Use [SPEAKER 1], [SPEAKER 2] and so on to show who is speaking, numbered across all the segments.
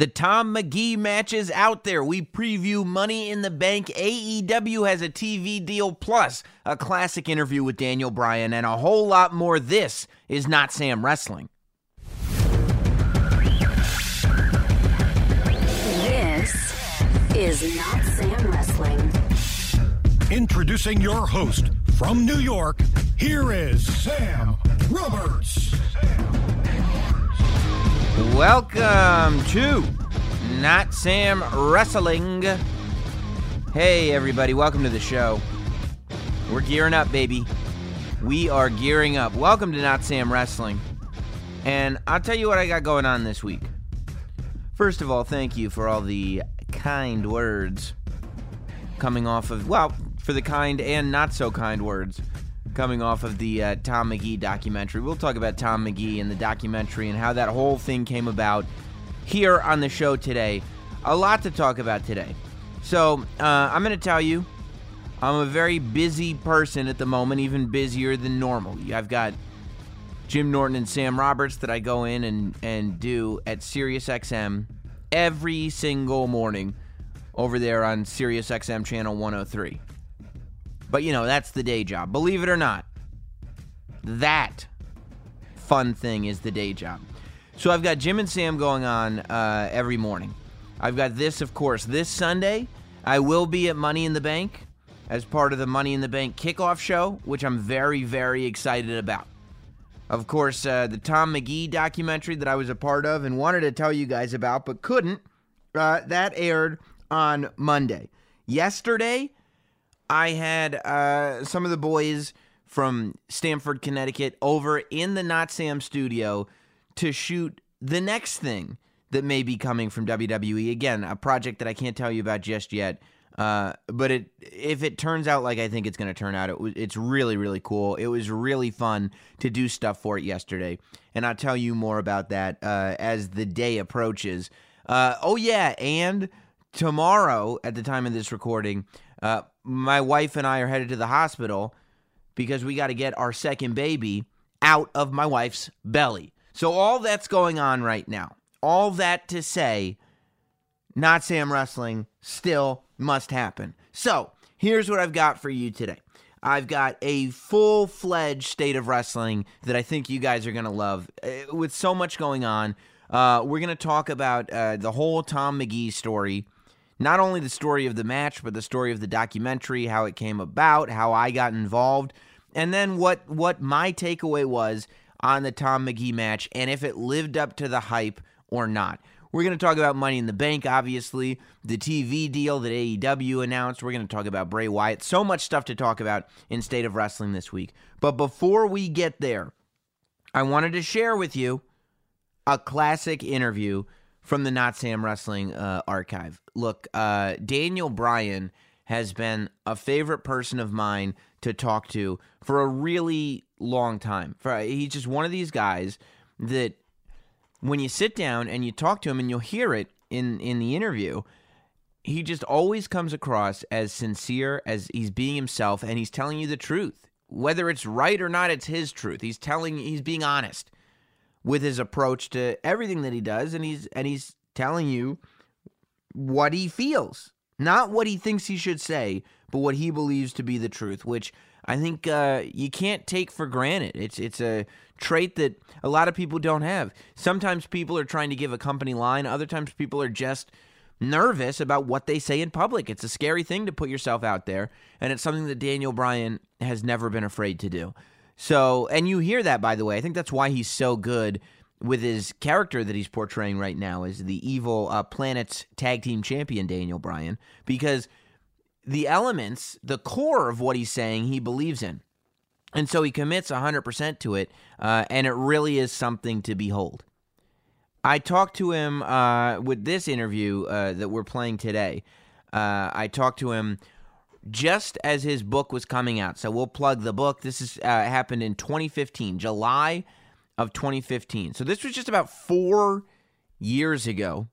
[SPEAKER 1] The Tom Magee matches out there. We preview Money in the Bank. AEW has a TV deal plus a classic interview with Daniel Bryan and a whole lot more. This is Not Sam Wrestling.
[SPEAKER 2] This is Not Sam Wrestling.
[SPEAKER 3] Introducing your host from New York, here is Sam Roberts.
[SPEAKER 1] Welcome to Not Sam Wrestling. Hey, everybody, welcome to the show. We're gearing up, baby. We are gearing up. Welcome to Not Sam Wrestling. And I'll tell you what I got going on this week. First of all, thank you for all the kind words coming off of, well, for the kind and not so kind words coming off of the uh, Tom Magee documentary. We'll talk about Tom Magee and the documentary and how that whole thing came about here on the show today. A lot to talk about today. So, uh, I'm going to tell you, I'm a very busy person at the moment, even busier than normal. I've got Jim Norton and Sam Roberts that I go in and, and do at SiriusXM every single morning over there on SiriusXM channel 103. But you know, that's the day job. Believe it or not, that fun thing is the day job. So I've got Jim and Sam going on uh, every morning. I've got this, of course, this Sunday. I will be at Money in the Bank as part of the Money in the Bank kickoff show, which I'm very, very excited about. Of course, uh, the Tom Magee documentary that I was a part of and wanted to tell you guys about, but couldn't, uh, that aired on Monday. Yesterday, I had uh, some of the boys from Stamford, Connecticut, over in the Not Sam studio to shoot the next thing that may be coming from WWE. Again, a project that I can't tell you about just yet. Uh, but it if it turns out like I think it's going to turn out, it it's really really cool. It was really fun to do stuff for it yesterday, and I'll tell you more about that uh, as the day approaches. Uh, oh yeah, and tomorrow at the time of this recording, uh, my wife and I are headed to the hospital because we got to get our second baby out of my wife's belly. So all that's going on right now. All that to say, not Sam Wrestling still must happen. So here's what I've got for you today. I've got a full fledged state of wrestling that I think you guys are going to love. Uh, with so much going on, uh, we're going to talk about uh, the whole Tom Magee story. Not only the story of the match, but the story of the documentary, how it came about, how I got involved, and then what, what my takeaway was on the Tom Magee match and if it lived up to the hype or not. We're going to talk about Money in the Bank, obviously, the TV deal that AEW announced. We're going to talk about Bray Wyatt. So much stuff to talk about in State of Wrestling this week. But before we get there, I wanted to share with you a classic interview from the Not Sam Wrestling uh, archive. Look, uh, Daniel Bryan has been a favorite person of mine to talk to for a really long time. For, he's just one of these guys that when you sit down and you talk to him and you'll hear it in in the interview he just always comes across as sincere as he's being himself and he's telling you the truth whether it's right or not it's his truth he's telling he's being honest with his approach to everything that he does and he's and he's telling you what he feels not what he thinks he should say but what he believes to be the truth which I think uh, you can't take for granted. It's it's a trait that a lot of people don't have. Sometimes people are trying to give a company line. Other times people are just nervous about what they say in public. It's a scary thing to put yourself out there, and it's something that Daniel Bryan has never been afraid to do. So, and you hear that by the way. I think that's why he's so good with his character that he's portraying right now as the evil uh, Planet's tag team champion Daniel Bryan because the elements, the core of what he's saying, he believes in. And so he commits 100% to it, uh, and it really is something to behold. I talked to him uh, with this interview uh, that we're playing today. Uh, I talked to him just as his book was coming out. So we'll plug the book. This is uh, happened in 2015, July of 2015. So this was just about four years ago.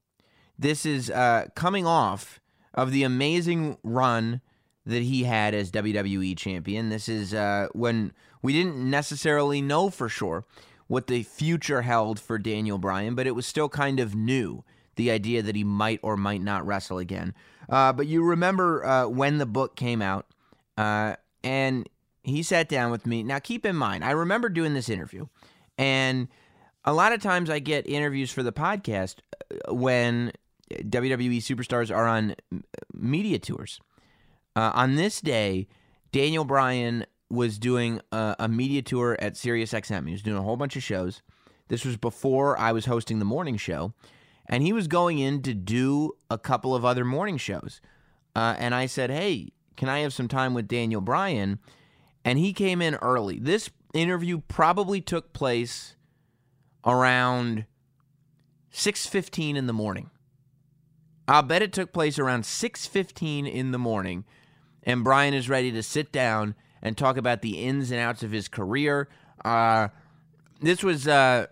[SPEAKER 1] This is uh, coming off of the amazing run that he had as WWE champion. This is uh, when we didn't necessarily know for sure what the future held for Daniel Bryan, but it was still kind of new the idea that he might or might not wrestle again. Uh, but you remember uh, when the book came out, uh, and he sat down with me. Now, keep in mind, I remember doing this interview, and a lot of times I get interviews for the podcast uh, when WWE superstars are on media tours. Uh, on this day, Daniel Bryan was doing a, a media tour at SiriusXM. He was doing a whole bunch of shows. This was before I was hosting the morning show, and he was going in to do a couple of other morning shows. Uh, and I said, "Hey, can I have some time with Daniel Bryan?" And he came in early. This interview probably took place around 6:15 in the morning. I'll bet it took place around 6:15 in the morning and Bryan is ready to sit down and talk about the ins and outs of his career. Uh, this was uh,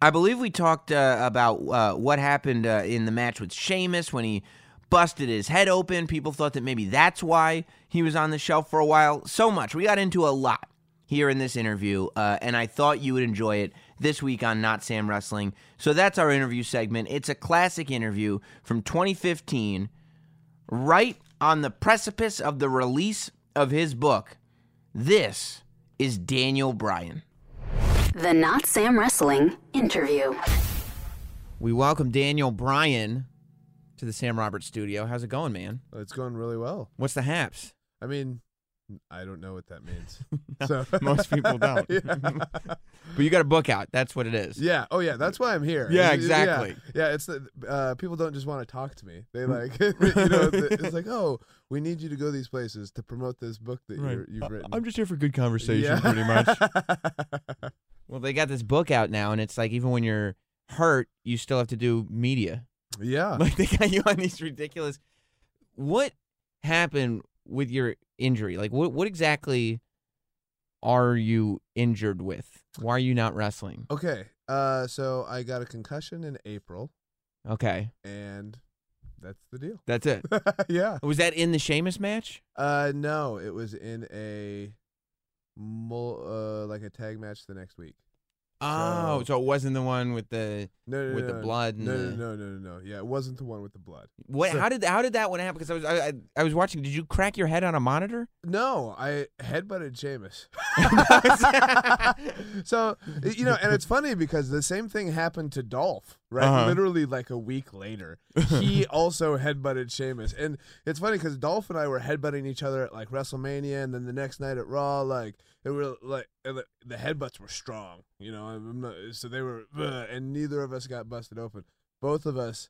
[SPEAKER 1] I believe we talked uh, about uh, what happened uh, in the match with Sheamus when he busted his head open. People thought that maybe that's why he was on the shelf for a while. So much. We got into a lot here in this interview, uh, and I thought you would enjoy it this week on Not Sam Wrestling. So that's our interview segment. It's a classic interview from 2015, right on the precipice of the release of his book. This is Daniel Bryan.
[SPEAKER 2] The Not Sam Wrestling interview.
[SPEAKER 1] We welcome Daniel Bryan to the Sam Roberts studio. How's it going, man?
[SPEAKER 4] It's going really well.
[SPEAKER 1] What's the haps?
[SPEAKER 4] I mean, I don't know what that means. so
[SPEAKER 1] Most people don't. But you got a book out. That's what it is.
[SPEAKER 4] Yeah. Oh, yeah. That's why I'm here.
[SPEAKER 1] Yeah,
[SPEAKER 4] It's-
[SPEAKER 1] exactly.
[SPEAKER 4] Yeah. Yeah, It's the uh, people don't just want to talk to me. They like, you know, it's like, oh, we need you to go these places to promote this book that you're, you've written.
[SPEAKER 1] I'm just here for good conversation, pretty much.
[SPEAKER 4] yeah.
[SPEAKER 1] Well, they got this book out now, and it's like even when you're hurt, you still have to do media.
[SPEAKER 4] yeah.
[SPEAKER 1] Like they got you on these ridiculous. What happened with your injury? Like what what exactly are you injured with? Why are you not wrestling?
[SPEAKER 4] Okay. Uh, so I got a concussion in April,
[SPEAKER 1] Okay,
[SPEAKER 4] and that's the deal.
[SPEAKER 1] that's it.
[SPEAKER 4] yeah.
[SPEAKER 1] Was that in the Sheamus match?
[SPEAKER 4] Uh, no, it was in a, mul- uh, like a tag match the next week.
[SPEAKER 1] Oh,
[SPEAKER 4] So-
[SPEAKER 1] so it wasn't the one with the
[SPEAKER 4] No, no,
[SPEAKER 1] with
[SPEAKER 4] no,
[SPEAKER 1] the blood and
[SPEAKER 4] No,
[SPEAKER 1] the.
[SPEAKER 4] no, no, no, no. Yeah, it wasn't the one with the blood.
[SPEAKER 1] What?
[SPEAKER 4] So-
[SPEAKER 1] How did how did that one happen? Because I was I, I, I was watching. Did you crack your head on a monitor?
[SPEAKER 4] No, I headbutted Sheamus. so you know, and it's funny because the same thing happened to Dolph, right?
[SPEAKER 1] Uh-huh.
[SPEAKER 4] Literally like a week later, he also headbutted Sheamus, and it's funny because Dolph and I were headbutting each other at like WrestleMania, and then the next night at Raw, like it were like the the headbutts were strong, you know. I'm not, so they were, and neither of us got busted open. Both of us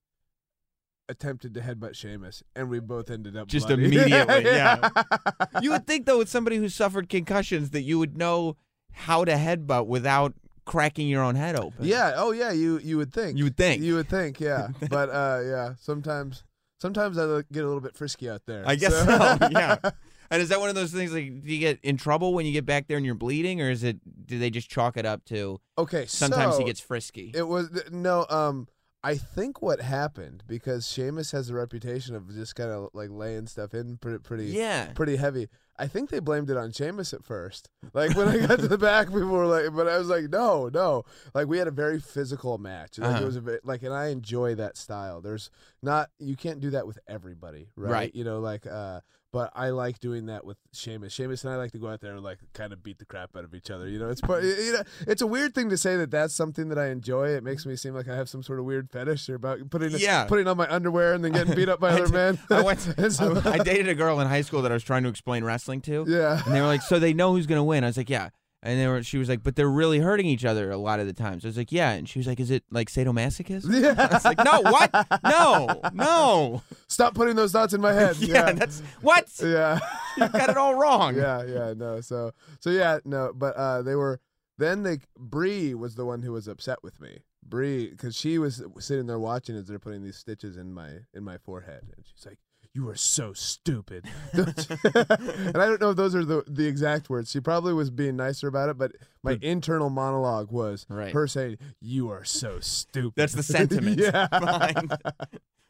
[SPEAKER 4] attempted to headbutt Sheamus, and we both ended up
[SPEAKER 1] Just
[SPEAKER 4] bloody.
[SPEAKER 1] immediately, yeah. You would think though, with somebody who suffered concussions, that you would know how to headbutt without cracking your own head open.
[SPEAKER 4] Yeah. Oh, yeah. You you would think.
[SPEAKER 1] You would think.
[SPEAKER 4] You would think. Yeah. but uh, yeah. Sometimes sometimes I get a little bit frisky out there.
[SPEAKER 1] I guess so. yeah. And is that one of those things like do you get in trouble when you get back there and you're bleeding, or is it do they just chalk it up to
[SPEAKER 4] Okay.
[SPEAKER 1] sometimes
[SPEAKER 4] so
[SPEAKER 1] he gets frisky?
[SPEAKER 4] It was no. Um. I think what happened because Sheamus has a reputation of just kind of like laying stuff in pretty pretty
[SPEAKER 1] yeah.
[SPEAKER 4] pretty heavy. I think they blamed it on Sheamus at first. Like when I got to the back, people were like, but I was like, no, no. Like we had a very physical match. Like
[SPEAKER 1] Uh-huh.
[SPEAKER 4] it was a bit like, and I enjoy that style. There's not, you can't do that with everybody, right?
[SPEAKER 1] Right.
[SPEAKER 4] You know, like, uh, but I like doing that with Sheamus. Sheamus and I like to go out there and like kind of beat the crap out of each other. You know, it's part, you know, it's a weird thing to say that that's something that I enjoy. It makes me seem like I have some sort of weird fetish or about putting
[SPEAKER 1] Yeah.
[SPEAKER 4] putting on my underwear and then getting beat up by other men.
[SPEAKER 1] I went.
[SPEAKER 4] So-
[SPEAKER 1] I, I dated a girl in high school that I was trying to explain wrestling to,
[SPEAKER 4] yeah.
[SPEAKER 1] and they were like, "So they know who's gonna win?" I was like, "Yeah." And they were, she was like, "But they're really hurting each other a lot of the times." I was like, "Yeah." And she was like, "Is it like sadomasochism?" I was like, "No, what? No, no."
[SPEAKER 4] Stop putting those thoughts in my head.
[SPEAKER 1] Yeah, that's what
[SPEAKER 4] yeah.
[SPEAKER 1] you got it all wrong.
[SPEAKER 4] yeah, yeah, no. So, so yeah, no. But uh, they were then they Brie was the one who was upset with me. Brie, because she was sitting there watching as they're putting these stitches in my in my forehead, and she's like, "You are so stupid." and I don't know if those are the the exact words. She probably was being nicer about it, but my internal monologue was
[SPEAKER 1] Right.
[SPEAKER 4] her saying, "You are so stupid."
[SPEAKER 1] That's the sentiment
[SPEAKER 4] yeah.
[SPEAKER 1] behind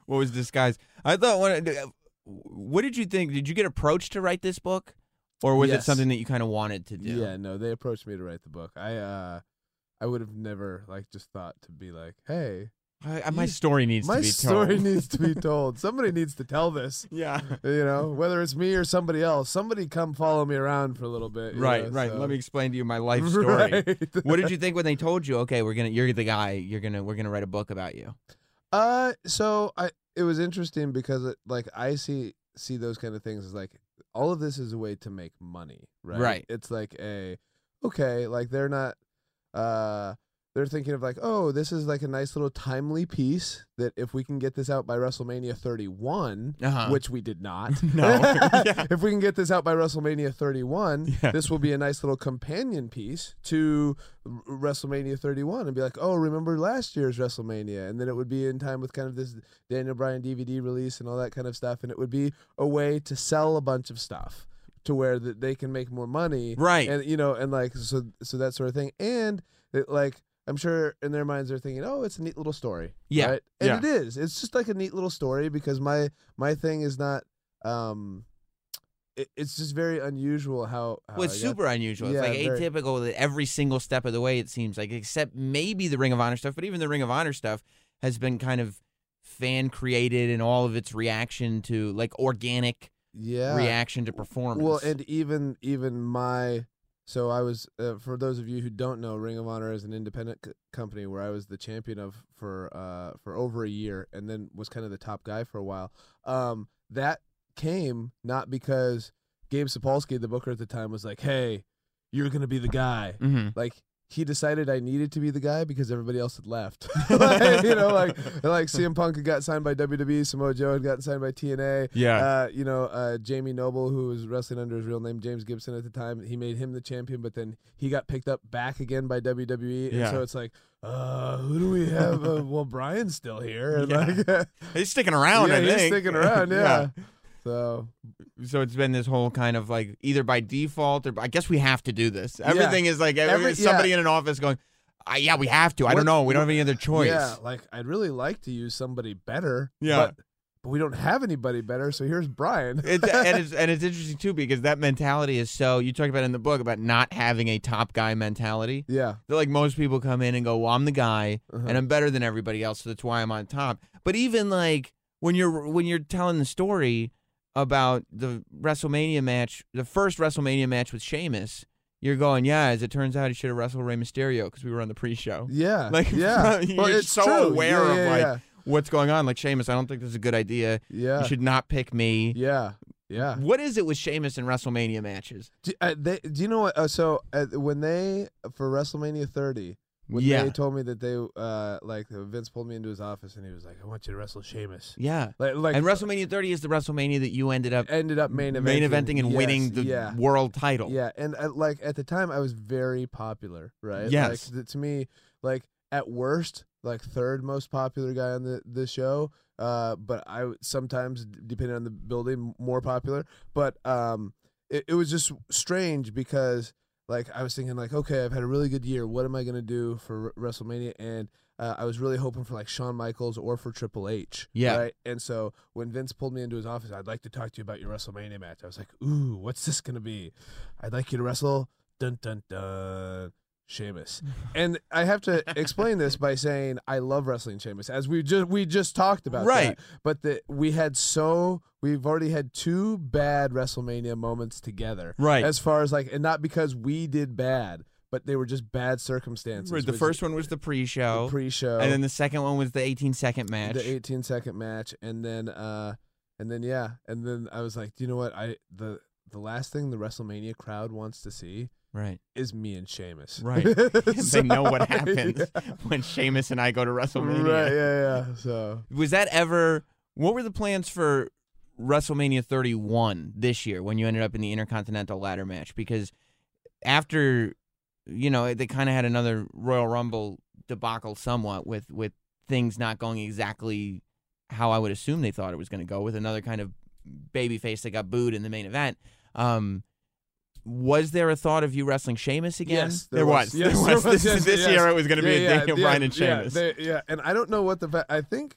[SPEAKER 1] what was disguised. I thought, what, what did you think? Did you get approached to write this book, or was it something that you kind of wanted to do?
[SPEAKER 4] Yeah, no, they approached me to write the book. I uh I would have never like just thought to be like, "Hey,
[SPEAKER 1] I, my story needs
[SPEAKER 4] My
[SPEAKER 1] to be
[SPEAKER 4] story
[SPEAKER 1] told.
[SPEAKER 4] needs to be told. Somebody needs to tell this.
[SPEAKER 1] yeah.
[SPEAKER 4] You know, whether it's me or somebody else. Somebody come follow me around for a little bit.
[SPEAKER 1] Right,
[SPEAKER 4] know,
[SPEAKER 1] right.
[SPEAKER 4] so-
[SPEAKER 1] Let me explain to you my life story.
[SPEAKER 4] Right.
[SPEAKER 1] what did you think when they told you, okay, we're gonna, you're the guy, you're gonna, we're gonna write a book about you?
[SPEAKER 4] Uh, so I it was interesting because it, like I see see those kind of things as like all of this is a way to make money, right?
[SPEAKER 1] Right.
[SPEAKER 4] It's like a okay, like they're not uh they're thinking of like, oh, this is like a nice little timely piece that if we can get this out by WrestleMania 31,
[SPEAKER 1] Uh-huh.
[SPEAKER 4] which we did not.
[SPEAKER 1] No. Yeah.
[SPEAKER 4] If we can get this out by WrestleMania 31,
[SPEAKER 1] Yeah.
[SPEAKER 4] this will be a nice little companion piece to WrestleMania 31 and be like, oh, remember last year's WrestleMania? And then it would be in time with kind of this Daniel Bryan DVD release and all that kind of stuff. And it would be a way to sell a bunch of stuff to where that they can make more money.
[SPEAKER 1] Right.
[SPEAKER 4] And, you know, and like, so, so that sort of thing. And it, like, I'm sure in their minds they're thinking, "Oh, it's a neat little story."
[SPEAKER 1] Yeah,
[SPEAKER 4] right? and
[SPEAKER 1] yeah.
[SPEAKER 4] it is. It's just like a neat little story because my my thing is not. um it, It's just very unusual how. how
[SPEAKER 1] Well, it's
[SPEAKER 4] I got-
[SPEAKER 1] super unusual.
[SPEAKER 4] Yeah,
[SPEAKER 1] it's like
[SPEAKER 4] very-
[SPEAKER 1] atypical that every single step of the way it seems like, except maybe the Ring of Honor stuff. But even the Ring of Honor stuff has been kind of fan created and all of its reaction to like organic
[SPEAKER 4] yeah.
[SPEAKER 1] reaction to performance.
[SPEAKER 4] Well, and even even my so I was uh, for those of you who don't know, Ring of Honor is an independent c- company where I was the champion of for uh for over a year, and then was kind of the top guy for a while. Um, that came not because Gabe Sapolsky, the booker at the time, was like, "Hey, you're gonna be the guy."
[SPEAKER 1] Mhm.
[SPEAKER 4] Like he decided I needed to be the guy because everybody else had left. Like, you know, like like CM Punk had got signed by WWE, Samoa Joe had gotten signed by TNA.
[SPEAKER 1] Yeah.
[SPEAKER 4] Uh, you know, uh, Jamie Noble, who was wrestling under his real name, James Gibson at the time, he made him the champion, but then he got picked up back again by WWE. And
[SPEAKER 1] Yeah.
[SPEAKER 4] so it's like, uh, who do we have? Uh, well, Bryan's still here.
[SPEAKER 1] Yeah.
[SPEAKER 4] like,
[SPEAKER 1] he's sticking around.
[SPEAKER 4] yeah,
[SPEAKER 1] I
[SPEAKER 4] he's
[SPEAKER 1] think.
[SPEAKER 4] sticking around. Yeah. So
[SPEAKER 1] So it's been this whole kind of like either by default or I guess we have to do this. Everything is like every, somebody
[SPEAKER 4] yeah.
[SPEAKER 1] in an office going, uh, "Yeah, we have to." I
[SPEAKER 4] What-
[SPEAKER 1] don't know. We don't have any other choice.
[SPEAKER 4] Yeah, like I'd really like to use somebody better.
[SPEAKER 1] Yeah.
[SPEAKER 4] But, but we don't have anybody better, so here's Bryan.
[SPEAKER 1] It's, and it's and it's interesting too because that mentality is so you talk about in the book about not having a top guy mentality.
[SPEAKER 4] yeah.
[SPEAKER 1] That like most people come in and go, "Well, I'm the guy
[SPEAKER 4] Uh-huh.
[SPEAKER 1] and I'm better than everybody else, so that's why I'm on top." But even like when you're when you're telling the story about the WrestleMania match, the first WrestleMania match with Sheamus, you're going, "Yeah, as it turns out, he should have wrestled Rey Mysterio because we were on the pre-show."
[SPEAKER 4] Yeah.
[SPEAKER 1] Like,
[SPEAKER 4] yeah.
[SPEAKER 1] you're
[SPEAKER 4] well, it's
[SPEAKER 1] so
[SPEAKER 4] true.
[SPEAKER 1] aware
[SPEAKER 4] Yeah,
[SPEAKER 1] of
[SPEAKER 4] yeah,
[SPEAKER 1] like
[SPEAKER 4] yeah.
[SPEAKER 1] what's going on. Like Sheamus, I don't think this is a good idea.
[SPEAKER 4] Yeah.
[SPEAKER 1] You should not pick me.
[SPEAKER 4] Yeah. Yeah.
[SPEAKER 1] What is it with Sheamus and WrestleMania matches?
[SPEAKER 4] Do, uh, they, do you know what? Uh, so uh, when they for WrestleMania 30, when
[SPEAKER 1] Yeah.
[SPEAKER 4] they told me that they uh like Vince pulled me into his office and he was like, "I want you to wrestle Sheamus."
[SPEAKER 1] Yeah.
[SPEAKER 4] Like, like
[SPEAKER 1] and WrestleMania 30 is the WrestleMania that you ended up
[SPEAKER 4] ended up main eventing,
[SPEAKER 1] main eventing and
[SPEAKER 4] Yes,
[SPEAKER 1] winning the
[SPEAKER 4] yeah.
[SPEAKER 1] world title.
[SPEAKER 4] Yeah, and uh, like at the time, I was very popular, right?
[SPEAKER 1] Yes.
[SPEAKER 4] Like to me, like at worst, like third most popular guy on the the show. Uh, but I sometimes, depending on the building, more popular. But um, it, it was just strange because like I was thinking like, okay, I've had a really good year. What am I gonna do for WrestleMania? And uh, I was really hoping for like Shawn Michaels or for Triple H.
[SPEAKER 1] Yeah.
[SPEAKER 4] Right. And so when Vince pulled me into his office, I'd like to talk to you about your WrestleMania match. I was like, ooh, what's this gonna be? I'd like you to wrestle dun dun dun Sheamus. and I have to explain this by saying I love wrestling Sheamus, as we just we just talked about.
[SPEAKER 1] Right.
[SPEAKER 4] that. But that we had so we've already had two bad WrestleMania moments together.
[SPEAKER 1] Right.
[SPEAKER 4] As far as like and not because we did bad, but they were just bad circumstances.
[SPEAKER 1] Right, the first one was the pre-show,
[SPEAKER 4] the pre-show
[SPEAKER 1] and then the second one was the 18 second match.
[SPEAKER 4] the 18 second match and then uh and then yeah and then i was like do you know what i the the last thing the wrestlemania crowd wants to see
[SPEAKER 1] right,
[SPEAKER 4] is me and Sheamus.
[SPEAKER 1] right. they know what
[SPEAKER 4] So,
[SPEAKER 1] happens
[SPEAKER 4] yeah.
[SPEAKER 1] when Sheamus and I go to WrestleMania.
[SPEAKER 4] Right, yeah, yeah. So
[SPEAKER 1] Was that ever? What were the plans for WrestleMania 31 this year when you ended up in the Intercontinental Ladder match? Because after, you know, they kind of had another Royal Rumble debacle somewhat with with things not going exactly how I would assume they thought it was going to go with another kind of babyface that got booed in the main event. Um, was there a thought of you wrestling Sheamus again?
[SPEAKER 4] Yes,
[SPEAKER 1] there,
[SPEAKER 4] there
[SPEAKER 1] was.
[SPEAKER 4] was. Yes,
[SPEAKER 1] there
[SPEAKER 4] there
[SPEAKER 1] was.
[SPEAKER 4] was.
[SPEAKER 1] This,
[SPEAKER 4] Yes,
[SPEAKER 1] this
[SPEAKER 4] yes.
[SPEAKER 1] year it was going to be
[SPEAKER 4] yeah,
[SPEAKER 1] a
[SPEAKER 4] yeah,
[SPEAKER 1] Daniel
[SPEAKER 4] yeah,
[SPEAKER 1] Bryan and
[SPEAKER 4] yeah,
[SPEAKER 1] Sheamus.
[SPEAKER 4] they- yeah, and I don't know what the I think,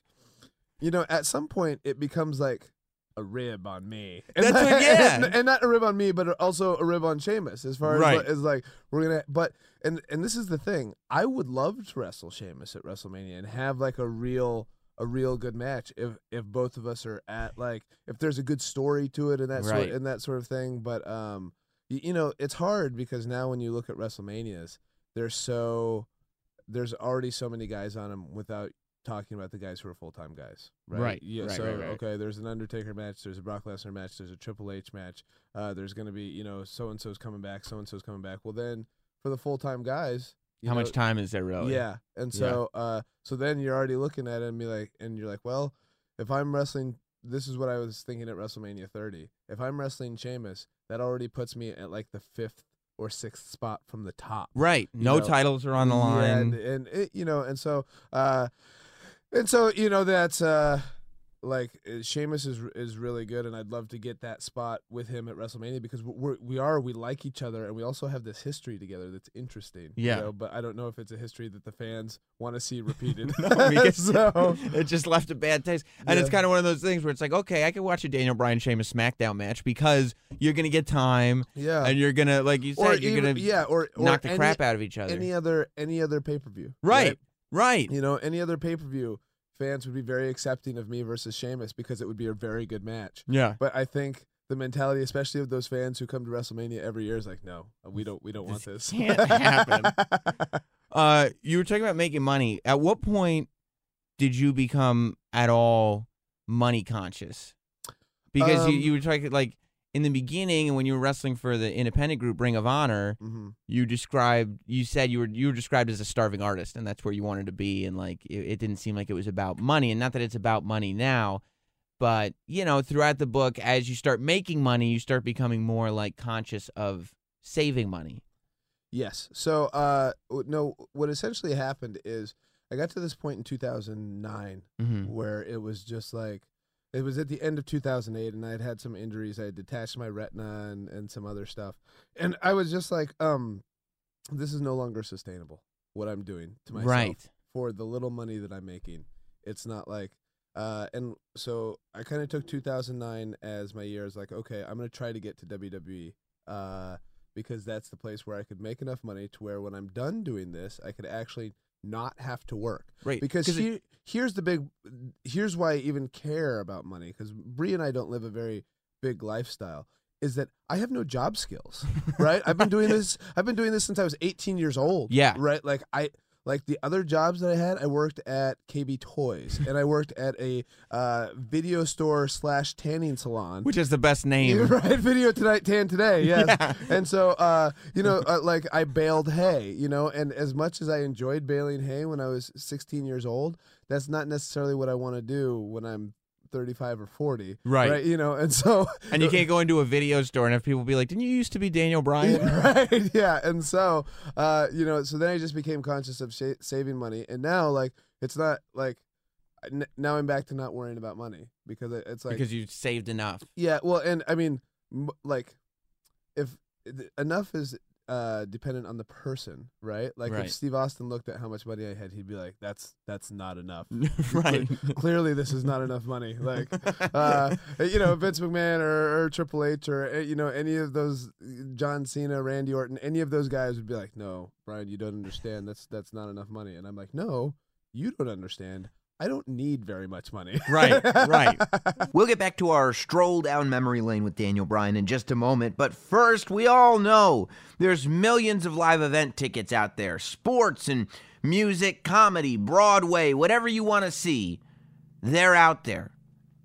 [SPEAKER 4] you know, at some point it becomes like a rib on me.
[SPEAKER 5] That's what- yeah.
[SPEAKER 4] and, and not a rib on me, but also a rib on Sheamus. As far
[SPEAKER 5] Right.
[SPEAKER 4] as, as like we're gonna, but and and this is the thing. I would love to wrestle Sheamus at WrestleMania and have like a real a real good match if if both of us are at like if there's a good story to it and that
[SPEAKER 5] Right.
[SPEAKER 4] sort and that sort of thing. But um, you, you know, it's hard because now when you look at WrestleManias, there's so there's already so many guys on them without talking about the guys who are full time guys, right?
[SPEAKER 5] Right,
[SPEAKER 4] Yeah.
[SPEAKER 5] right,
[SPEAKER 4] so
[SPEAKER 5] right, right.
[SPEAKER 4] okay, there's an Undertaker match, there's a Brock Lesnar match, there's a Triple H match. Uh, there's gonna be you know so and so's coming back, so and so's coming back. Well, then for the full time guys,
[SPEAKER 5] How
[SPEAKER 4] know,
[SPEAKER 5] much time is there really?
[SPEAKER 4] Yeah, and so uh, so then you're already looking at it and be like, and you're like, well, if I'm wrestling, this is what I was thinking at WrestleMania 30. If I'm wrestling Sheamus, that already puts me at like the fifth or sixth spot from the top.
[SPEAKER 5] Right. No
[SPEAKER 4] know,
[SPEAKER 5] titles are on the
[SPEAKER 4] Yeah,
[SPEAKER 5] line.
[SPEAKER 4] and, and it, you know, and so, uh, and so you know that's uh, like uh, Sheamus is is really good, and I'd love to get that spot with him at WrestleMania because we're we are we like each other, and we also have this history together that's interesting. you
[SPEAKER 5] Yeah.
[SPEAKER 4] know, but I don't know if it's a history that the fans want to see repeated.
[SPEAKER 5] No, because
[SPEAKER 4] so
[SPEAKER 5] it just left a bad taste. And it's kind of one of those things where it's like, okay, I could watch a Daniel Bryan Sheamus SmackDown match because you're gonna get time
[SPEAKER 4] yeah,
[SPEAKER 5] and you're gonna, like you said,
[SPEAKER 4] or
[SPEAKER 5] you're
[SPEAKER 4] even,
[SPEAKER 5] gonna
[SPEAKER 4] yeah, or, or
[SPEAKER 5] knock the
[SPEAKER 4] any,
[SPEAKER 5] crap out of each other.
[SPEAKER 4] any other any other pay per view.
[SPEAKER 5] right. Right.
[SPEAKER 4] You know, any other pay per view, fans would be very accepting of me versus Sheamus because it would be a very good match.
[SPEAKER 5] Yeah.
[SPEAKER 4] But I think the mentality, especially of those fans who come to WrestleMania every year, is like, no, we don't, we don't want
[SPEAKER 5] This
[SPEAKER 4] this.
[SPEAKER 5] can't happen. Uh, you were talking about making money. At what point did you become at all money conscious? Because you,
[SPEAKER 4] Um,
[SPEAKER 5] you were talking like in the beginning, when you were wrestling for the independent group Ring of Honor,
[SPEAKER 4] hmm
[SPEAKER 5] you described you said you were you were described as a starving artist, and that's where you wanted to be, and like it, it didn't seem like it was about money, and not that it's about money now. But you know, throughout the book, as you start making money, you start becoming more like conscious of saving money.
[SPEAKER 4] Yes. So, uh, no, what essentially happened is I got to this point in 2009
[SPEAKER 5] Mm-hmm.
[SPEAKER 4] where it was just like, it was at the end of 2008 and I had had some injuries. I had detached my retina and, and some other stuff. And I was just like, um, this is no longer sustainable, what I'm doing to myself.
[SPEAKER 5] Right.
[SPEAKER 4] for the little money that I'm making. It's not like, uh, and so I kind of took 2009 as my year. I was like, okay, I'm gonna try to get to WWE, uh, because that's the place where I could make enough money to where when I'm done doing this, I could actually not have to work.
[SPEAKER 5] Right.
[SPEAKER 4] Because
[SPEAKER 5] 'Cause it-
[SPEAKER 4] here, here's the big, here's why I even care about money. Because Brie and I don't live a very big lifestyle. Is that I have no job skills, right? I've been doing this. I've been doing this since I was 18 years old.
[SPEAKER 5] Yeah.
[SPEAKER 4] Right. Like I, like the other jobs that I had, I worked at KB Toys and I worked at a uh, video store slash tanning salon.
[SPEAKER 5] which is the best name.
[SPEAKER 4] right, video tonight, tan today. Yes,
[SPEAKER 5] Yeah.
[SPEAKER 4] and so uh, you know, uh, like I baled hay, you know, and as much as I enjoyed baling hay when I was 16 years old, that's not necessarily what I want to do when I'm 35 or 40.
[SPEAKER 5] Right. right.
[SPEAKER 4] You know, and so
[SPEAKER 5] And you can't go into a video store and have people be like, "Didn't you used to be Daniel Bryan?"
[SPEAKER 4] right yeah and so uh you know so then i just became conscious of sa- saving money and now like it's not like n- now i'm back to not worrying about money because it's like
[SPEAKER 5] because you saved enough.
[SPEAKER 4] yeah well and i mean m- like if enough is uh dependent on the person right like
[SPEAKER 5] Right.
[SPEAKER 4] if steve austin looked at how much money i had he'd be like that's that's not enough
[SPEAKER 5] right.
[SPEAKER 4] clearly this is not enough money like uh, you know, Vince McMahon or, or Triple H or uh, you know any of those John Cena, Randy Orton, any of those guys would be like, "No, Bryan, you don't understand. That's that's not enough money." And I'm like, "No, you don't understand. I don't need very much money."
[SPEAKER 5] Right, right.
[SPEAKER 1] We'll get back to our stroll down memory lane with Daniel Bryan in just a moment, but first, we all know there's millions of live event tickets out there sports and music, comedy, Broadway, whatever you want to see, they're out there.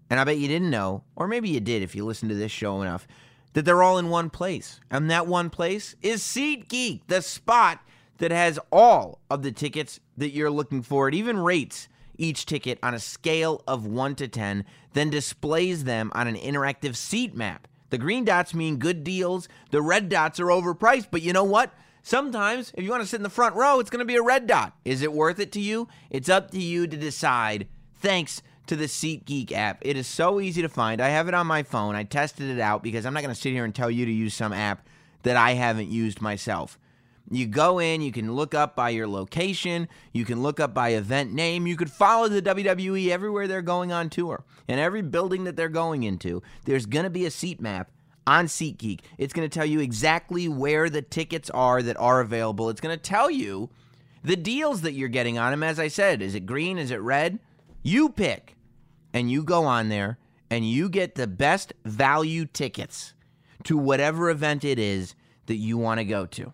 [SPEAKER 1] And I bet you didn't know, or maybe you did if you listened to this show enough, that they're all in one place. And that one place is SeatGeek, the spot that has all of the tickets that you're looking for. It even rates each ticket on a scale of 1 to 10, then displays them on an interactive seat map. The green dots mean good deals, the red dots are overpriced, but you know what? Sometimes, if you want to sit in the front row, it's going to be a red dot. Is it worth it to you? It's up to you to decide. Thanks to the SeatGeek app. It is so easy to find. I have it on my phone. I tested it out because I'm not going to sit here and tell you to use some app that I haven't used myself. You go in, you can look up by your location, you can look up by event name, you could follow the WWE everywhere they're going on tour. And every building that they're going into, there's going to be a seat map on SeatGeek. It's going to tell you exactly where the tickets are that are available. It's going to tell you the deals that you're getting on them. As I said, is it green? Is it red? You pick. And you go on there and you get the best value tickets to whatever event it is that you want to go to.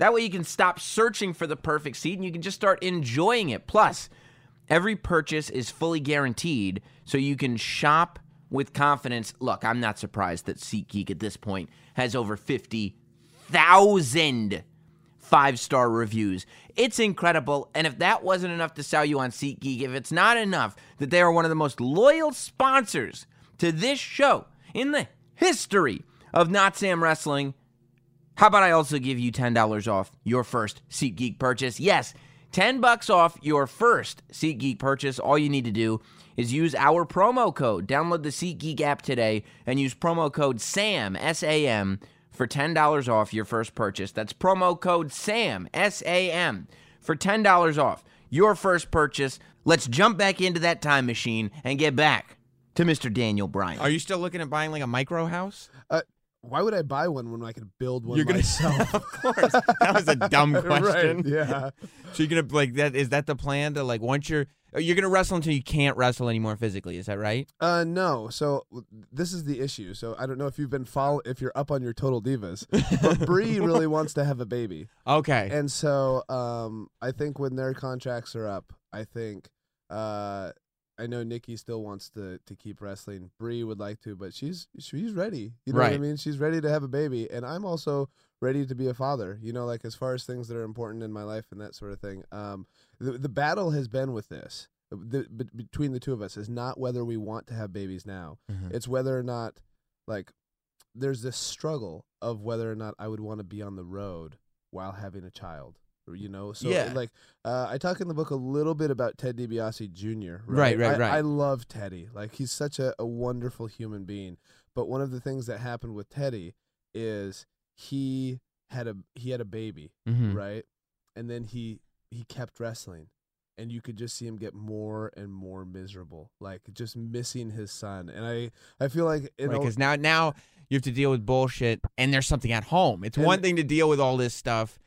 [SPEAKER 1] That way you can stop searching for the perfect seat and you can just start enjoying it. Plus, every purchase is fully guaranteed so you can shop with confidence. Look, I'm not surprised that SeatGeek at this point has over 50,000 five star reviews. It's incredible. And if that wasn't enough to sell you on SeatGeek, if it's not enough that they are one of the most loyal sponsors to this show in the history of Not Sam Wrestling, how about I also give you $10 off your first SeatGeek purchase? Yes, 10 bucks off your first SeatGeek purchase. All you need to do is use our promo code. Download the SeatGeek app today and use promo code SAM, S A M, for $10 off your first purchase. That's promo code SAM, S A M, for $10 off your first purchase. Let's jump back into that time machine and get back to Mr. Daniel Bryan.
[SPEAKER 5] Are you still looking at buying like a micro house?
[SPEAKER 4] Uh, why would I buy one when I could build one
[SPEAKER 5] You're gonna-
[SPEAKER 4] myself?
[SPEAKER 5] of course. That was a dumb question.
[SPEAKER 4] right, yeah.
[SPEAKER 5] So you're gonna like that? Is that the plan to like once you're you're gonna wrestle until you can't wrestle anymore physically? Is that right?
[SPEAKER 4] Uh, no. So this is the issue. So I don't know if you've been follow if you're up on your total divas, but Brie really wants to have a baby,
[SPEAKER 5] Okay.
[SPEAKER 4] and so um, I think when their contracts are up, I think uh, I know Nikki still wants to to keep wrestling. Brie would like to, but she's she's ready. You know what I mean? She's ready to have a baby, and I'm also ready to be a father. You know, like as far as things that are important in my life and that sort of thing. Um, the the battle has been with this. The, be- between the two of us is not whether we want to have babies now.
[SPEAKER 5] Mhm.
[SPEAKER 4] It's whether or not, like, there's this struggle of whether or not I would want to be on the road while having a child. You know, so
[SPEAKER 5] Yeah.
[SPEAKER 4] like uh, I talk in the book a little bit about Ted DiBiase Jr.
[SPEAKER 5] Right, right,
[SPEAKER 4] I,
[SPEAKER 5] right.
[SPEAKER 4] I love Teddy. Like he's such a, a wonderful human being. But one of the things that happened with Teddy is he had a he had a baby,
[SPEAKER 5] Mhm.
[SPEAKER 4] right? And then he he kept wrestling. And you could just see him get more and more miserable, like just missing his son. And I, I feel like you
[SPEAKER 5] Right, because now now you have to deal with bullshit, and there's something at home. It's one thing to deal with all this stuff,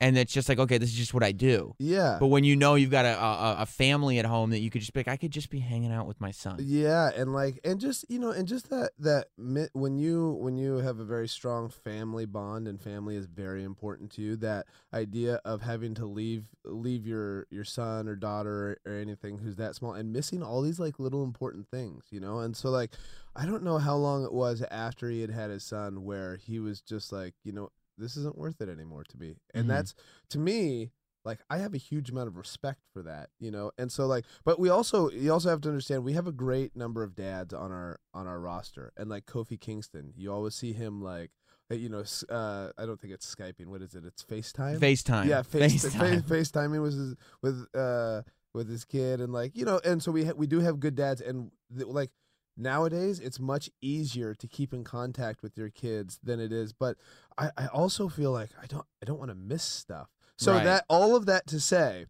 [SPEAKER 5] and it's just like okay, this is just what I do.
[SPEAKER 4] yeah,
[SPEAKER 5] But when you know you've got a, a a family at home that you could just be like, I could just be hanging out with my son.
[SPEAKER 4] Yeah, and like, and just you know, and just that that when you when you have a very strong family bond and family is very important to you, that idea of having to leave leave your your son or daughter or, anything who's that small and missing all these like little important things, you know, and so like, I don't know how long it was after he had had his son where he was just like, you know, this isn't worth it anymore to me, and
[SPEAKER 5] Mhm.
[SPEAKER 4] that's to me like I have a huge amount of respect for that, you know. And so like but we also you also have to understand we have a great number of dads on our on our roster. And like Kofi Kingston, you always see him like uh, you know, uh, I don't think it's Skyping. What is it? It's FaceTime.
[SPEAKER 5] FaceTime.
[SPEAKER 4] Yeah, face,
[SPEAKER 5] FaceTime.
[SPEAKER 4] Face, FaceTiming with his with uh with his kid and like you know, and so we ha- we do have good dads and th- like nowadays it's much easier to keep in contact with your kids than it is. But I I also feel like I don't I don't want to miss stuff. So
[SPEAKER 5] Right.
[SPEAKER 4] that all of that to say,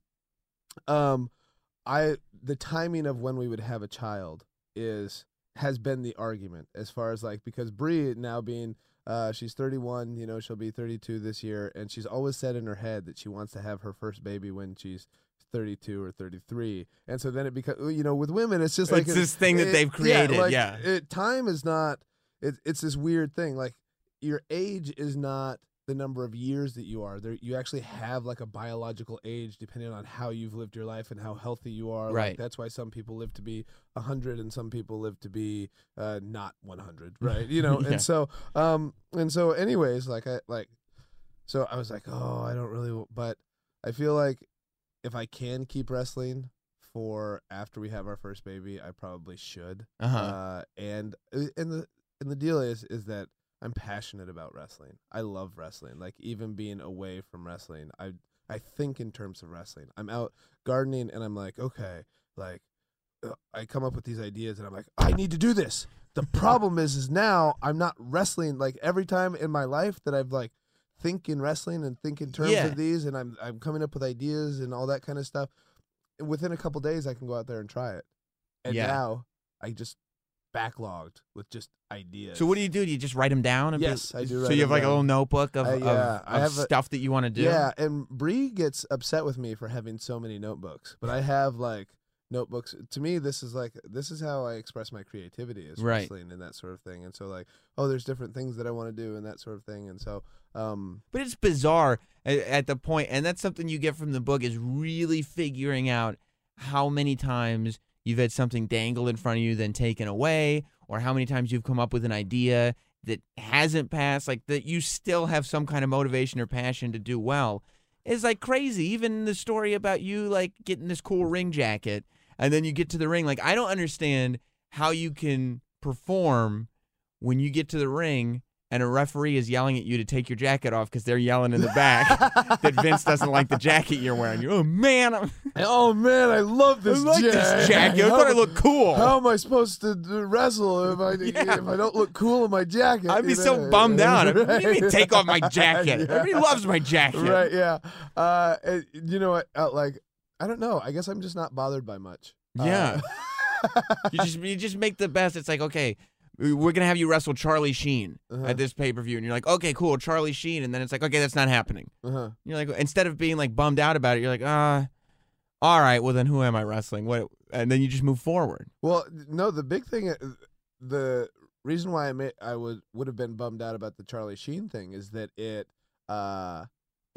[SPEAKER 4] um, I the timing of when we would have a child is has been the argument as far as like because Brie now being uh, she's 31, you know, she'll be 32 this year, and she's always said in her head that she wants to have her first baby when she's 32 or 33. And so then it becomes, you know, with women, it's just like
[SPEAKER 5] It's this thing that they've created,
[SPEAKER 4] like,
[SPEAKER 5] yeah.
[SPEAKER 4] It, time is not. It, it's this weird thing. Like your age is not the number of years that you are. There, you actually have like a biological age depending on how you've lived your life and how healthy you are. Like,
[SPEAKER 5] Right.
[SPEAKER 4] that's why some people live to be 100 and some people live to be uh, not 100. Right. You know.
[SPEAKER 5] Yeah.
[SPEAKER 4] And so, um, and so, anyways, like I like, so I was like, oh, I don't really, but I feel like if I can keep wrestling for after we have our first baby, I probably should.
[SPEAKER 5] Uh-huh.
[SPEAKER 4] Uh, and uh, and the and the deal is is that I'm passionate about wrestling. I love wrestling. Like even being away from wrestling, I I think in terms of wrestling. I'm out gardening and I'm like, okay, like uh, I come up with these ideas and I'm like, I need to do this. The problem is is now I'm not wrestling like every time in my life that I've like think in wrestling and think in terms
[SPEAKER 1] Yeah.
[SPEAKER 4] of these, and I'm I'm coming up with ideas and all that kind of stuff. Within a couple days, I can go out there and try it. And
[SPEAKER 1] Yeah.
[SPEAKER 4] now I just backlogged with just ideas.
[SPEAKER 1] So what do you do? Do you just write them down? and be-
[SPEAKER 4] Yes, I do
[SPEAKER 1] So you have like a little notebook of,
[SPEAKER 4] Uh, yeah, I
[SPEAKER 1] of
[SPEAKER 4] have a-
[SPEAKER 1] stuff that you want to do.
[SPEAKER 4] Yeah, and Brie gets upset with me for having so many notebooks, but I have like notebooks. To me, this is like this is how I express my creativity is
[SPEAKER 1] Right.
[SPEAKER 4] wrestling and that sort of thing. And so like, oh, there's different things that I want to do and that sort of thing. And so, um,
[SPEAKER 1] But it's bizarre at, at the point, and that's something you get from the book is really figuring out how many times you've had something dangled in front of you, then taken away, or how many times you've come up with an idea that hasn't passed, like that you still have some kind of motivation or passion to do well. It's like crazy. Even the story about you like getting this cool ring jacket, and then you get to the ring. Like I don't understand how you can perform when you get to the ring and a referee is yelling at you to take your jacket off because they're yelling in the back that Vince doesn't like the jacket you're wearing. You're, oh man, I'm,
[SPEAKER 4] oh man, I love this, I
[SPEAKER 1] like this
[SPEAKER 4] jacket.
[SPEAKER 1] I
[SPEAKER 4] How-
[SPEAKER 1] thought I looked cool.
[SPEAKER 4] How am I supposed to wrestle if I
[SPEAKER 1] Yeah.
[SPEAKER 4] if I don't look cool in my jacket?
[SPEAKER 1] I'd be so
[SPEAKER 4] know?
[SPEAKER 1] bummed out. Do you mean take off my jacket?
[SPEAKER 4] Yeah.
[SPEAKER 1] Everybody loves my jacket.
[SPEAKER 4] Right? Yeah. Uh, you know what? Uh, like, I don't know. I guess I'm just not bothered by much. Uh,
[SPEAKER 1] Yeah. You just you just make the best. It's like okay, we're gonna have you wrestle Charlie Sheen
[SPEAKER 4] Uh-huh.
[SPEAKER 1] at this pay per view, and you're like, okay, cool, Charlie Sheen, and then it's like, okay, that's not happening.
[SPEAKER 4] uh-huh.
[SPEAKER 1] You're like, instead of being like bummed out about it, you're like, ah, all right, well then who am I wrestling? What? And then you just move forward.
[SPEAKER 4] Well, no, the big thing, uh, the reason why I may, I would would have been bummed out about the Charlie Sheen thing is that it uh,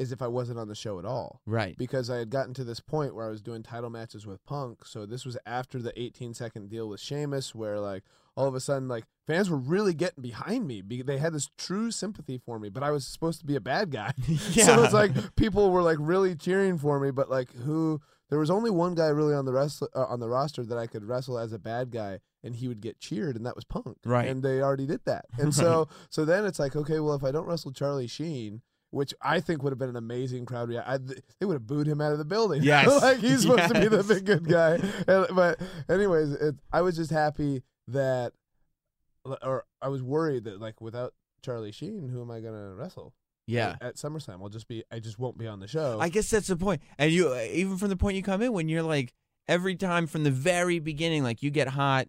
[SPEAKER 4] is if I wasn't on the show at all.
[SPEAKER 1] Right.
[SPEAKER 4] Because I had gotten to this point where I was doing title matches with Punk, so this was after the 18 second deal with Sheamus, where like all of a sudden like fans were really getting behind me. They had this true sympathy for me, but I was supposed to be a bad guy. yeah. So it's like people were like really cheering for me, but like who? There was only one guy really on the wrestle uh, on the roster that I could wrestle as a bad guy, and he would get cheered, and that was Punk.
[SPEAKER 1] Right.
[SPEAKER 4] And they already did that, and so so then it's like okay, well if I don't wrestle Charlie Sheen. Which I think would have been an amazing crowd reaction. They would have booed him out of the building.
[SPEAKER 1] Yes.
[SPEAKER 4] like he's supposed to be the big good guy. And- but anyways, it, I was just happy that, or I was worried that like without Charlie Sheen, who am I gonna wrestle?
[SPEAKER 1] yeah.
[SPEAKER 4] at SummerSlam. I'll just be I just won't be on the show.
[SPEAKER 1] I guess that's the point. And you, uh, even from the point you come in, when you're like, every time from the very beginning, like you get hot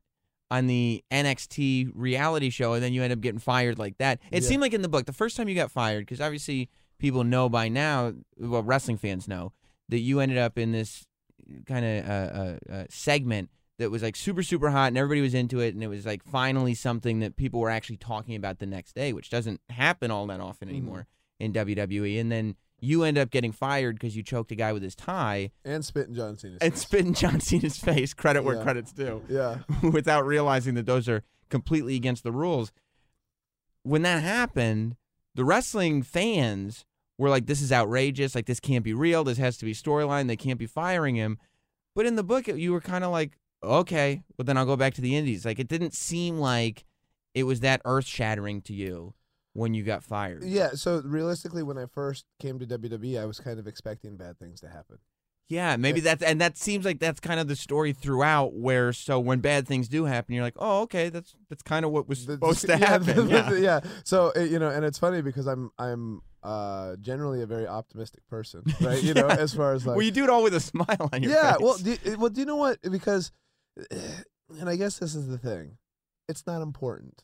[SPEAKER 1] on the NXT reality show, and then you end up getting fired like that. It
[SPEAKER 4] Yeah.
[SPEAKER 1] seemed like in the book, the first time you got fired, because obviously people know by now, well, wrestling fans know that you ended up in this kind of uh, uh, uh, segment that was like super super hot and everybody was into it and it was like finally something that people were actually talking about the next day which doesn't happen all that often
[SPEAKER 4] Mhm.
[SPEAKER 1] anymore in WWE and then you end up getting fired because you choked a guy with his tie
[SPEAKER 4] and spitting John Cena's
[SPEAKER 1] and
[SPEAKER 4] face.
[SPEAKER 1] spitting John Cena's face credit where
[SPEAKER 4] Yeah.
[SPEAKER 1] credit's due
[SPEAKER 4] Yeah.
[SPEAKER 1] without realizing that those are completely against the rules. When that happened, the wrestling fans were like, this is outrageous. Like, this can't be real. This has to be storyline. They can't be firing him. But in the book, you were kind of like, okay, but then I'll go back to the Indies. Like, it didn't seem like it was that earth shattering to you when you got fired.
[SPEAKER 4] Yeah, so realistically when I first came to WWE, I was kind of expecting bad things to happen.
[SPEAKER 1] Yeah, maybe that's and that seems like that's kind of the story throughout. Where so when bad things do happen, you're like, oh, okay, that's that's kind of what was
[SPEAKER 4] The-
[SPEAKER 1] supposed to
[SPEAKER 4] yeah,
[SPEAKER 1] happen.
[SPEAKER 4] the-
[SPEAKER 1] yeah.
[SPEAKER 4] yeah. So uh, you know, and it's funny because I'm I'm uh generally a very optimistic person, right? You know, as far as like
[SPEAKER 1] well, you do it all with a smile on your
[SPEAKER 4] yeah
[SPEAKER 1] face.
[SPEAKER 4] well do, well do you know what because and i guess this is the thing it's not important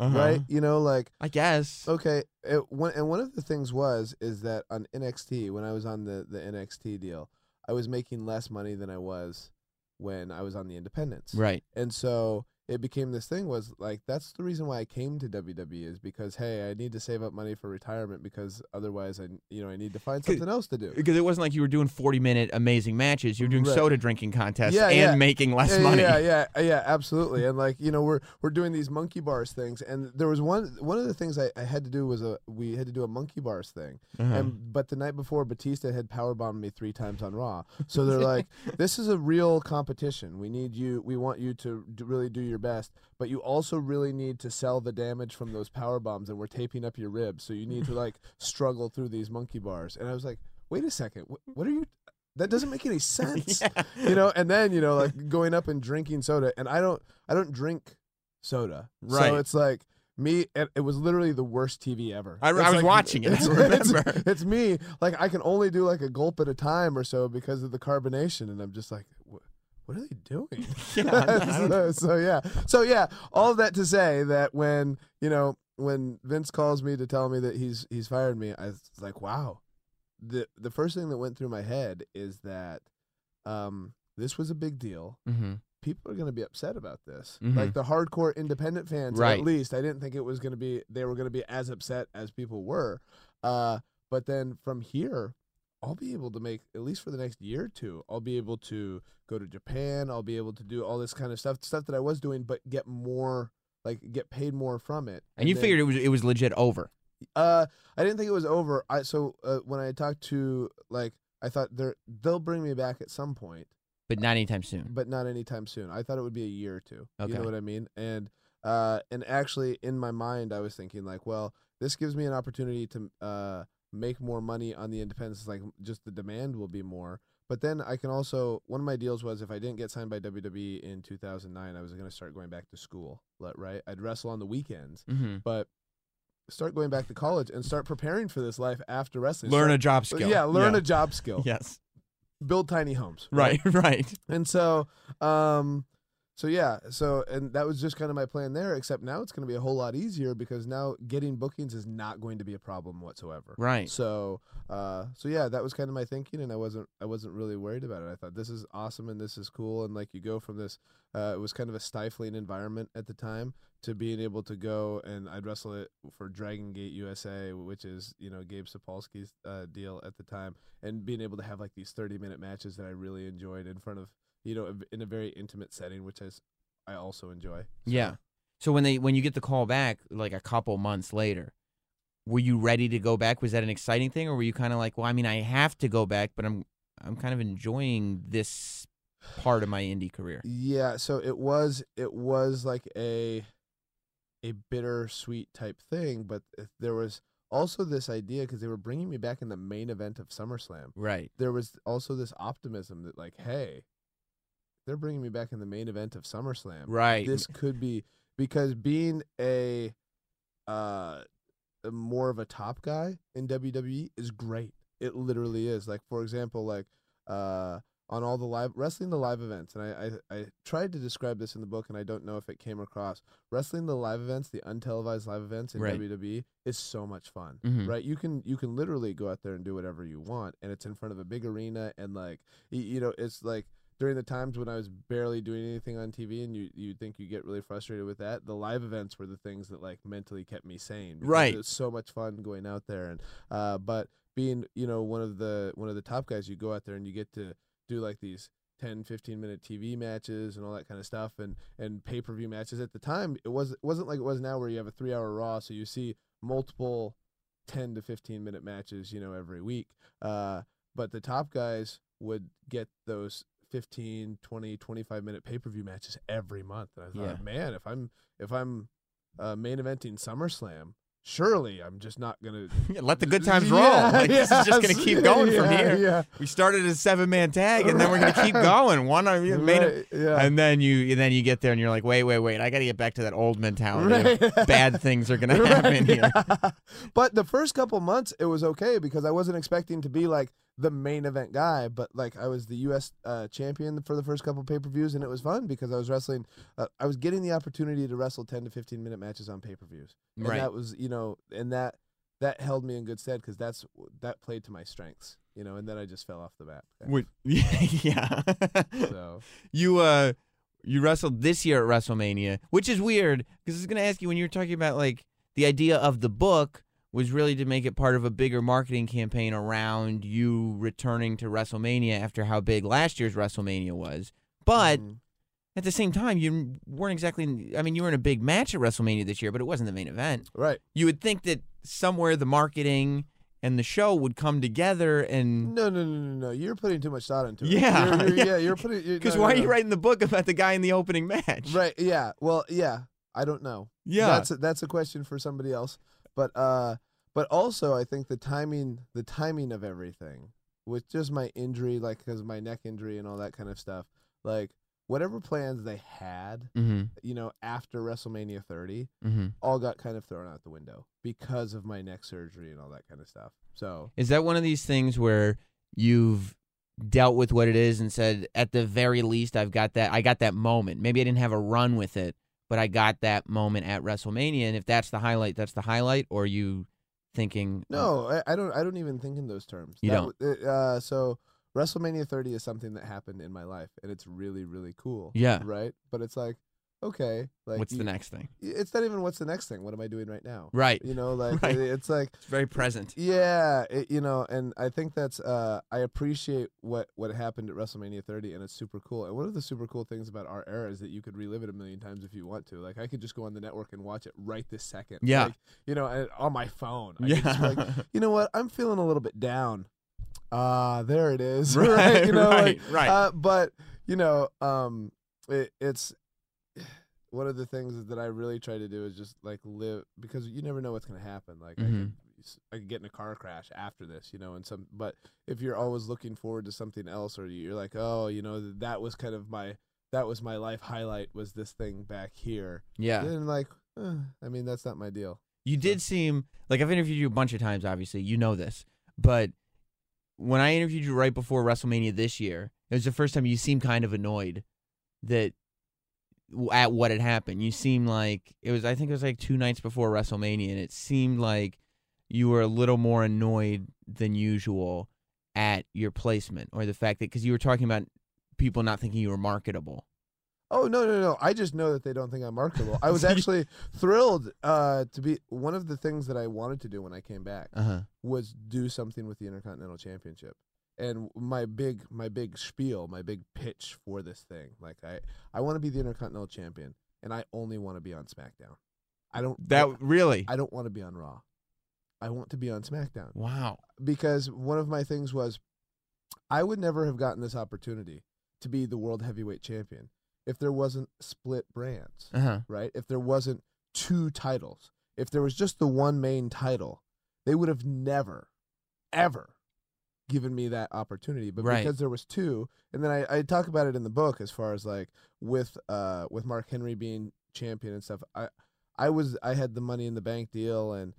[SPEAKER 1] Uh-huh.
[SPEAKER 4] right you know like
[SPEAKER 1] I guess.
[SPEAKER 4] okay it, one, and one of the things was is that on nxt when i was on the, the nxt deal i was making less money than i was when i was on the independents
[SPEAKER 1] Right.
[SPEAKER 4] and so it became this thing was like that's the reason why I came to WWE is because hey I need to save up money for retirement because otherwise I you know I need to find something else to do.
[SPEAKER 1] Because it wasn't like you were doing 40 minute amazing matches. You were doing
[SPEAKER 4] Right.
[SPEAKER 1] soda drinking contests
[SPEAKER 4] Yeah,
[SPEAKER 1] and
[SPEAKER 4] yeah.
[SPEAKER 1] making less
[SPEAKER 4] yeah,
[SPEAKER 1] money.
[SPEAKER 4] Yeah, yeah, yeah, absolutely. And like you know, we're we're doing these monkey bars things, and there was one one of the things I, I had to do was a we had to do a monkey bars thing,
[SPEAKER 1] Uh-huh.
[SPEAKER 4] and but the night before Batista had power bombed me three times on Raw, so they're like, this is a real competition. We need you. We want you to really do your best, but you also really need to sell the damage from those power bombs, and we're taping up your ribs, so you need to like struggle through these monkey bars. And I was like, wait a second, what, what are you? That doesn't make any sense
[SPEAKER 1] Yeah.
[SPEAKER 4] you know and then you know like going up and drinking soda and i don't i don't drink soda
[SPEAKER 1] Right.
[SPEAKER 4] so it's like me. It, it was literally the worst TV ever.
[SPEAKER 1] I- I was watching it,
[SPEAKER 4] It's, it's, it's me. Like I can only do like a gulp at a time or so because of the carbonation, and I'm just like, what, are they doing? so, so yeah, so yeah. All that to say that when you know when Vince calls me to tell me that he's he's fired me, I was like, wow. The the first thing that went through my head is that um, this was a big deal
[SPEAKER 1] mm-hmm.
[SPEAKER 4] people are going to be upset about this.
[SPEAKER 1] Mhm.
[SPEAKER 4] Like the hardcore independent fans,
[SPEAKER 1] Right.
[SPEAKER 4] at least. I didn't think it was going to be they were going to be as upset as people were. Uh, but then from here, I'll be able to make at least for the next year or two. I'll be able to go to Japan. I'll be able to do all this kind of stuff, stuff that I was doing, but get more, like get paid more from it.
[SPEAKER 1] And you
[SPEAKER 4] then-
[SPEAKER 1] figured it was it was legit over.
[SPEAKER 4] uh, I didn't think it was over. I so uh, when I talked to like, I thought they're they'll bring me back at some point
[SPEAKER 1] But not anytime soon.
[SPEAKER 4] but not anytime soon. I thought it would be a year or two.
[SPEAKER 1] Okay.
[SPEAKER 4] You know what I mean? And uh, and actually, in my mind, I was thinking like, well, this gives me an opportunity to uh make more money on the independents. Like, just the demand will be more. But then I can also one of my deals was if I didn't get signed by WWE in 2009, I was going to start going back to school. Right? I'd wrestle on the weekends,
[SPEAKER 1] Mm-hmm.
[SPEAKER 4] but start going back to college and start preparing for this life after wrestling.
[SPEAKER 1] Learn a job skill.
[SPEAKER 4] Yeah, learn
[SPEAKER 1] yeah.
[SPEAKER 4] a job skill.
[SPEAKER 1] Yes.
[SPEAKER 4] Build tiny homes.
[SPEAKER 1] Right. Right.
[SPEAKER 4] And so, um, so yeah, so and that was just kind of my plan there. Except now it's going to be a whole lot easier because now getting bookings is not going to be a problem whatsoever.
[SPEAKER 1] Right.
[SPEAKER 4] So, uh, so yeah, that was kind of my thinking, and I wasn't, I wasn't really worried about it. I thought this is awesome and this is cool, and like you go from this, uh, it was kind of a stifling environment at the time to being able to go and I'd wrestle it for Dragon Gate USA, which is you know Gabe Sapolsky's uh, deal at the time, and being able to have like these thirty minute matches that I really enjoyed in front of you know in a very intimate setting, which is I also enjoy. So-
[SPEAKER 1] Yeah. So when they when you get the call back like a couple months later, were you ready to go back? Was that an exciting thing or were you kind of like, well, I mean, I have to go back, but I'm I'm kind of enjoying this part of my indie career.
[SPEAKER 4] Yeah, so it was it was like a a bittersweet type thing, but th- there was also this idea because they were bringing me back in the main event of SummerSlam.
[SPEAKER 1] Right.
[SPEAKER 4] There was also this optimism that like, hey, they're bringing me back in the main event of SummerSlam.
[SPEAKER 1] Right.
[SPEAKER 4] This could be because being a uh more of a top guy in WWE is great. It literally is. Like for example, like uh on all the live wrestling the live events and I, I I tried to describe this in the book and I don't know if it came across. Wrestling the live events, the untelevised live events in
[SPEAKER 1] Right.
[SPEAKER 4] WWE is so much fun.
[SPEAKER 1] Mhm.
[SPEAKER 4] Right? You can you can literally go out there and do whatever you want and it's in front of a big arena and like you know, it's like during the times when I was barely doing anything on TV and you you think you get really frustrated with that, the live events were the things that like mentally kept me sane.
[SPEAKER 1] Right.
[SPEAKER 4] It was so much fun going out there and uh but being, you know, one of the one of the top guys, you go out there and you get to do like these 10 15 minute TV matches and all that kind of stuff and and pay-per-view matches at the time it was it wasn't like it was now where you have a 3 hour raw so you see multiple 10 to 15 minute matches you know every week uh but the top guys would get those 15 20 25 minute pay-per-view matches every month and I thought
[SPEAKER 1] Yeah.
[SPEAKER 4] man if I'm if I'm uh, main eventing SummerSlam surely I'm just not going to
[SPEAKER 1] Let the good times roll.
[SPEAKER 4] Yeah,
[SPEAKER 1] Like, this is just gonna keep going from here.
[SPEAKER 4] Yeah.
[SPEAKER 1] We started a seven man tag and then we're gonna keep going. One on you made it
[SPEAKER 4] Right, yeah.
[SPEAKER 1] and then you and then you get there and you're like, wait, wait, wait, I gotta get back to that old mentality.
[SPEAKER 4] Right.
[SPEAKER 1] Bad things are gonna happen here.
[SPEAKER 4] yeah. But the first couple months, it was okay because I wasn't expecting to be like the main event guy, but like I was the U.S. Uh, champion for the first couple pay per views, and it was fun because I was wrestling. Uh, I was getting the opportunity to wrestle ten to fifteen minute matches on pay per views, and
[SPEAKER 1] Right.
[SPEAKER 4] that was you know, and that that held me in good stead because that's that played to my strengths, you know, and then I just fell off the bat.
[SPEAKER 1] Would- yeah.
[SPEAKER 4] So
[SPEAKER 1] you uh you wrestled this year at WrestleMania, which is weird because I was gonna ask you when you were talking about like the idea of the book was really to make it part of a bigger marketing campaign around you returning to WrestleMania after how big last year's WrestleMania was. But
[SPEAKER 4] mm,
[SPEAKER 1] at the same time, you weren't exactly. I mean, you were in a big match at WrestleMania this year, but it wasn't the main event.
[SPEAKER 4] right.
[SPEAKER 1] You would think that somewhere the marketing and the show would come together and.
[SPEAKER 4] No, no, no, no, no. You're putting too much thought into it.
[SPEAKER 1] Yeah,
[SPEAKER 4] You're- you're-
[SPEAKER 1] yeah.
[SPEAKER 4] You're putting
[SPEAKER 1] Because
[SPEAKER 4] no,
[SPEAKER 1] why
[SPEAKER 4] no,
[SPEAKER 1] are you writing the book about the guy in the opening match?
[SPEAKER 4] Right. Yeah. Well. Yeah. I don't know.
[SPEAKER 1] Yeah.
[SPEAKER 4] That's a, that's a question for somebody else. But uh, but also I think the timing the timing of everything with just my injury, like because my neck injury and all that kind of stuff. Like whatever plans they had,
[SPEAKER 1] Mm-hmm.
[SPEAKER 4] you know, after WrestleMania 30,
[SPEAKER 1] Mm-hmm.
[SPEAKER 4] all got kind of thrown out the window because of my neck surgery and all that kind of stuff. So
[SPEAKER 1] Is that one of these things where you've dealt with what it is and said, at the very least, I've got that. I got that moment. Maybe I didn't have a run with it, but I got that moment at WrestleMania. And if that's the highlight, that's the highlight. Or are you thinking, uh,
[SPEAKER 4] no, I, I don't. I don't even think in those terms.
[SPEAKER 1] You
[SPEAKER 4] That
[SPEAKER 1] don't?
[SPEAKER 4] Uh, so WrestleMania 30 is something that happened in my life, and it's really, really cool.
[SPEAKER 1] Yeah.
[SPEAKER 4] Right. But it's like, okay, like
[SPEAKER 1] what's
[SPEAKER 4] you-
[SPEAKER 1] the next thing?
[SPEAKER 4] It's not even what's the next thing. What am I doing right now?
[SPEAKER 1] Right.
[SPEAKER 4] You know, like
[SPEAKER 1] Right.
[SPEAKER 4] it- it's like
[SPEAKER 1] It's very present.
[SPEAKER 4] Yeah, it, you know, and I think that's uh I appreciate what what happened at WrestleMania 30 and it's super cool. And one of the super cool things about our era is that you could relive it a million times if you want to. Like I could just go on the network and watch it right this second.
[SPEAKER 1] Yeah.
[SPEAKER 4] Like, you know, and on my phone. I
[SPEAKER 1] Yeah.
[SPEAKER 4] like, you know what? I'm feeling a little bit down. Ah, there it is.
[SPEAKER 1] Right,
[SPEAKER 4] You know,
[SPEAKER 1] right,
[SPEAKER 4] like,
[SPEAKER 1] right.
[SPEAKER 4] Uh, but you know, um it, it's one of the things that I really try to do is just like live because you never know what's going to happen. Like I
[SPEAKER 1] Mhm.
[SPEAKER 4] could s- I could get in a car crash after this, you know, and some but if you're always looking forward to something else or you're like, "Oh, you know, that was kind of my that was my life highlight was this thing back here."
[SPEAKER 1] Yeah.
[SPEAKER 4] Then like, eh, I mean, that's not my deal.
[SPEAKER 1] You did seem like I've interviewed you a bunch of times, obviously. You know this. But when I interviewed you right before WrestleMania this year, it was the first time you seemed kind of annoyed that at what had happened. You seemed like it was I think it was like 2 nights before WrestleMania and it seemed like you were a little more annoyed than usual at your placement or the fact that cuz you were talking about people not thinking you were marketable.
[SPEAKER 4] Oh no no no! I just know that they don't think I'm marketable. I was actually thrilled uh, to be one of the things that I wanted to do when I came back
[SPEAKER 1] Uh-huh.
[SPEAKER 4] was do something with the Intercontinental Championship. And my big my big spiel, my big pitch for this thing, like I I want to be the Intercontinental Champion, and I only want to be on SmackDown. I don't
[SPEAKER 1] That really
[SPEAKER 4] I don't want to be on Raw. I want to be on SmackDown
[SPEAKER 1] Wow.
[SPEAKER 4] because one of my things was I would never have gotten this opportunity to be the World Heavyweight Champion if there wasn't split brands
[SPEAKER 1] Uh-huh.
[SPEAKER 4] right? If there wasn't two titles, if there was just the one main title, they would have never, ever given me that opportunity. But
[SPEAKER 1] Right.
[SPEAKER 4] because there was two, and then I, I talk about it in the book as far as like with uh with Mark Henry being champion and stuff. I I was I had the money in the bank deal and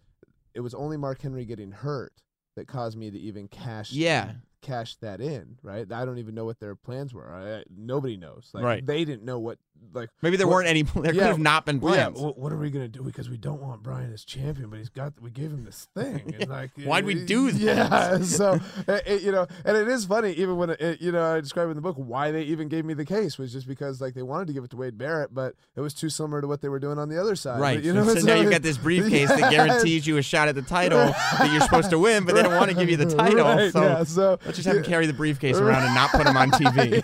[SPEAKER 4] it was only Mark Henry getting hurt that caused me to even cash
[SPEAKER 1] Yeah.
[SPEAKER 4] Cash that in, right? I don't even know what their plans were. I, nobody knows. Like
[SPEAKER 1] Right.
[SPEAKER 4] they didn't know what like
[SPEAKER 1] Maybe there
[SPEAKER 4] What-
[SPEAKER 1] weren't any there could have not been
[SPEAKER 4] well, yeah,
[SPEAKER 1] plans.
[SPEAKER 4] well, what are we gonna do? Because we don't want Bryan as champion, but he's got we gave him this thing. It's like
[SPEAKER 1] Why'd we eh, do this?
[SPEAKER 4] Yeah, so it, it- eh, eh, you know, and it is funny. Even when it, you know, I describe in the book why they even gave me the case was just because like they wanted to give it to Wade Barrett, but it was too similar to what they were doing on the other side.
[SPEAKER 1] Right.
[SPEAKER 4] But, you know,
[SPEAKER 1] so now
[SPEAKER 4] so-
[SPEAKER 1] you've got this briefcase that guarantees you a shot at the title that you're supposed to win, but they don't want to give you the title.
[SPEAKER 4] Right,
[SPEAKER 1] so
[SPEAKER 4] yeah, so
[SPEAKER 1] let's just have him carry the briefcase around and not put him on TV.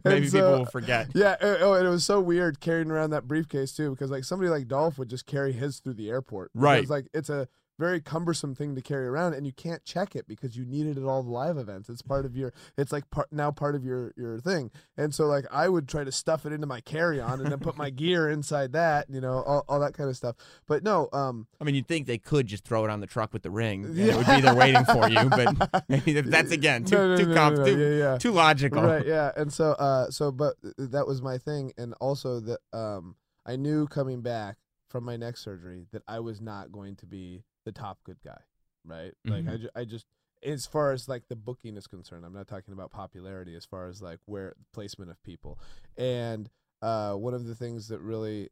[SPEAKER 1] Maybe
[SPEAKER 4] so-
[SPEAKER 1] people will forget.
[SPEAKER 4] Yeah. uh, Oh, and it was so weird carrying around that briefcase too, because like somebody like Dolph would just carry his through the airport.
[SPEAKER 1] Right.
[SPEAKER 4] Because like it's a very cumbersome thing to carry around, and you can't check it because you need it at all the live events. It's part of your. It's like part now part of your your thing. And so like I would try to stuff it into my carry on and then put my gear inside that. You know, all, all that kind of stuff. But no, um,
[SPEAKER 1] I mean, you'd think they could just throw it on the truck with the ring, and
[SPEAKER 4] Yeah.
[SPEAKER 1] it would be there waiting for you. But that's again too
[SPEAKER 4] No, no,
[SPEAKER 1] too
[SPEAKER 4] no,
[SPEAKER 1] comp- too,
[SPEAKER 4] yeah, yeah.
[SPEAKER 1] too logical.
[SPEAKER 4] Right, yeah. And so uh so but that was my thing and also that um I knew coming back from my neck surgery that I was not going to be the top good guy, right? Like I,
[SPEAKER 1] Mhm.
[SPEAKER 4] ju- I just as far as like the booking is concerned, I'm not talking about popularity as far as like where placement of people. And uh one of the things that really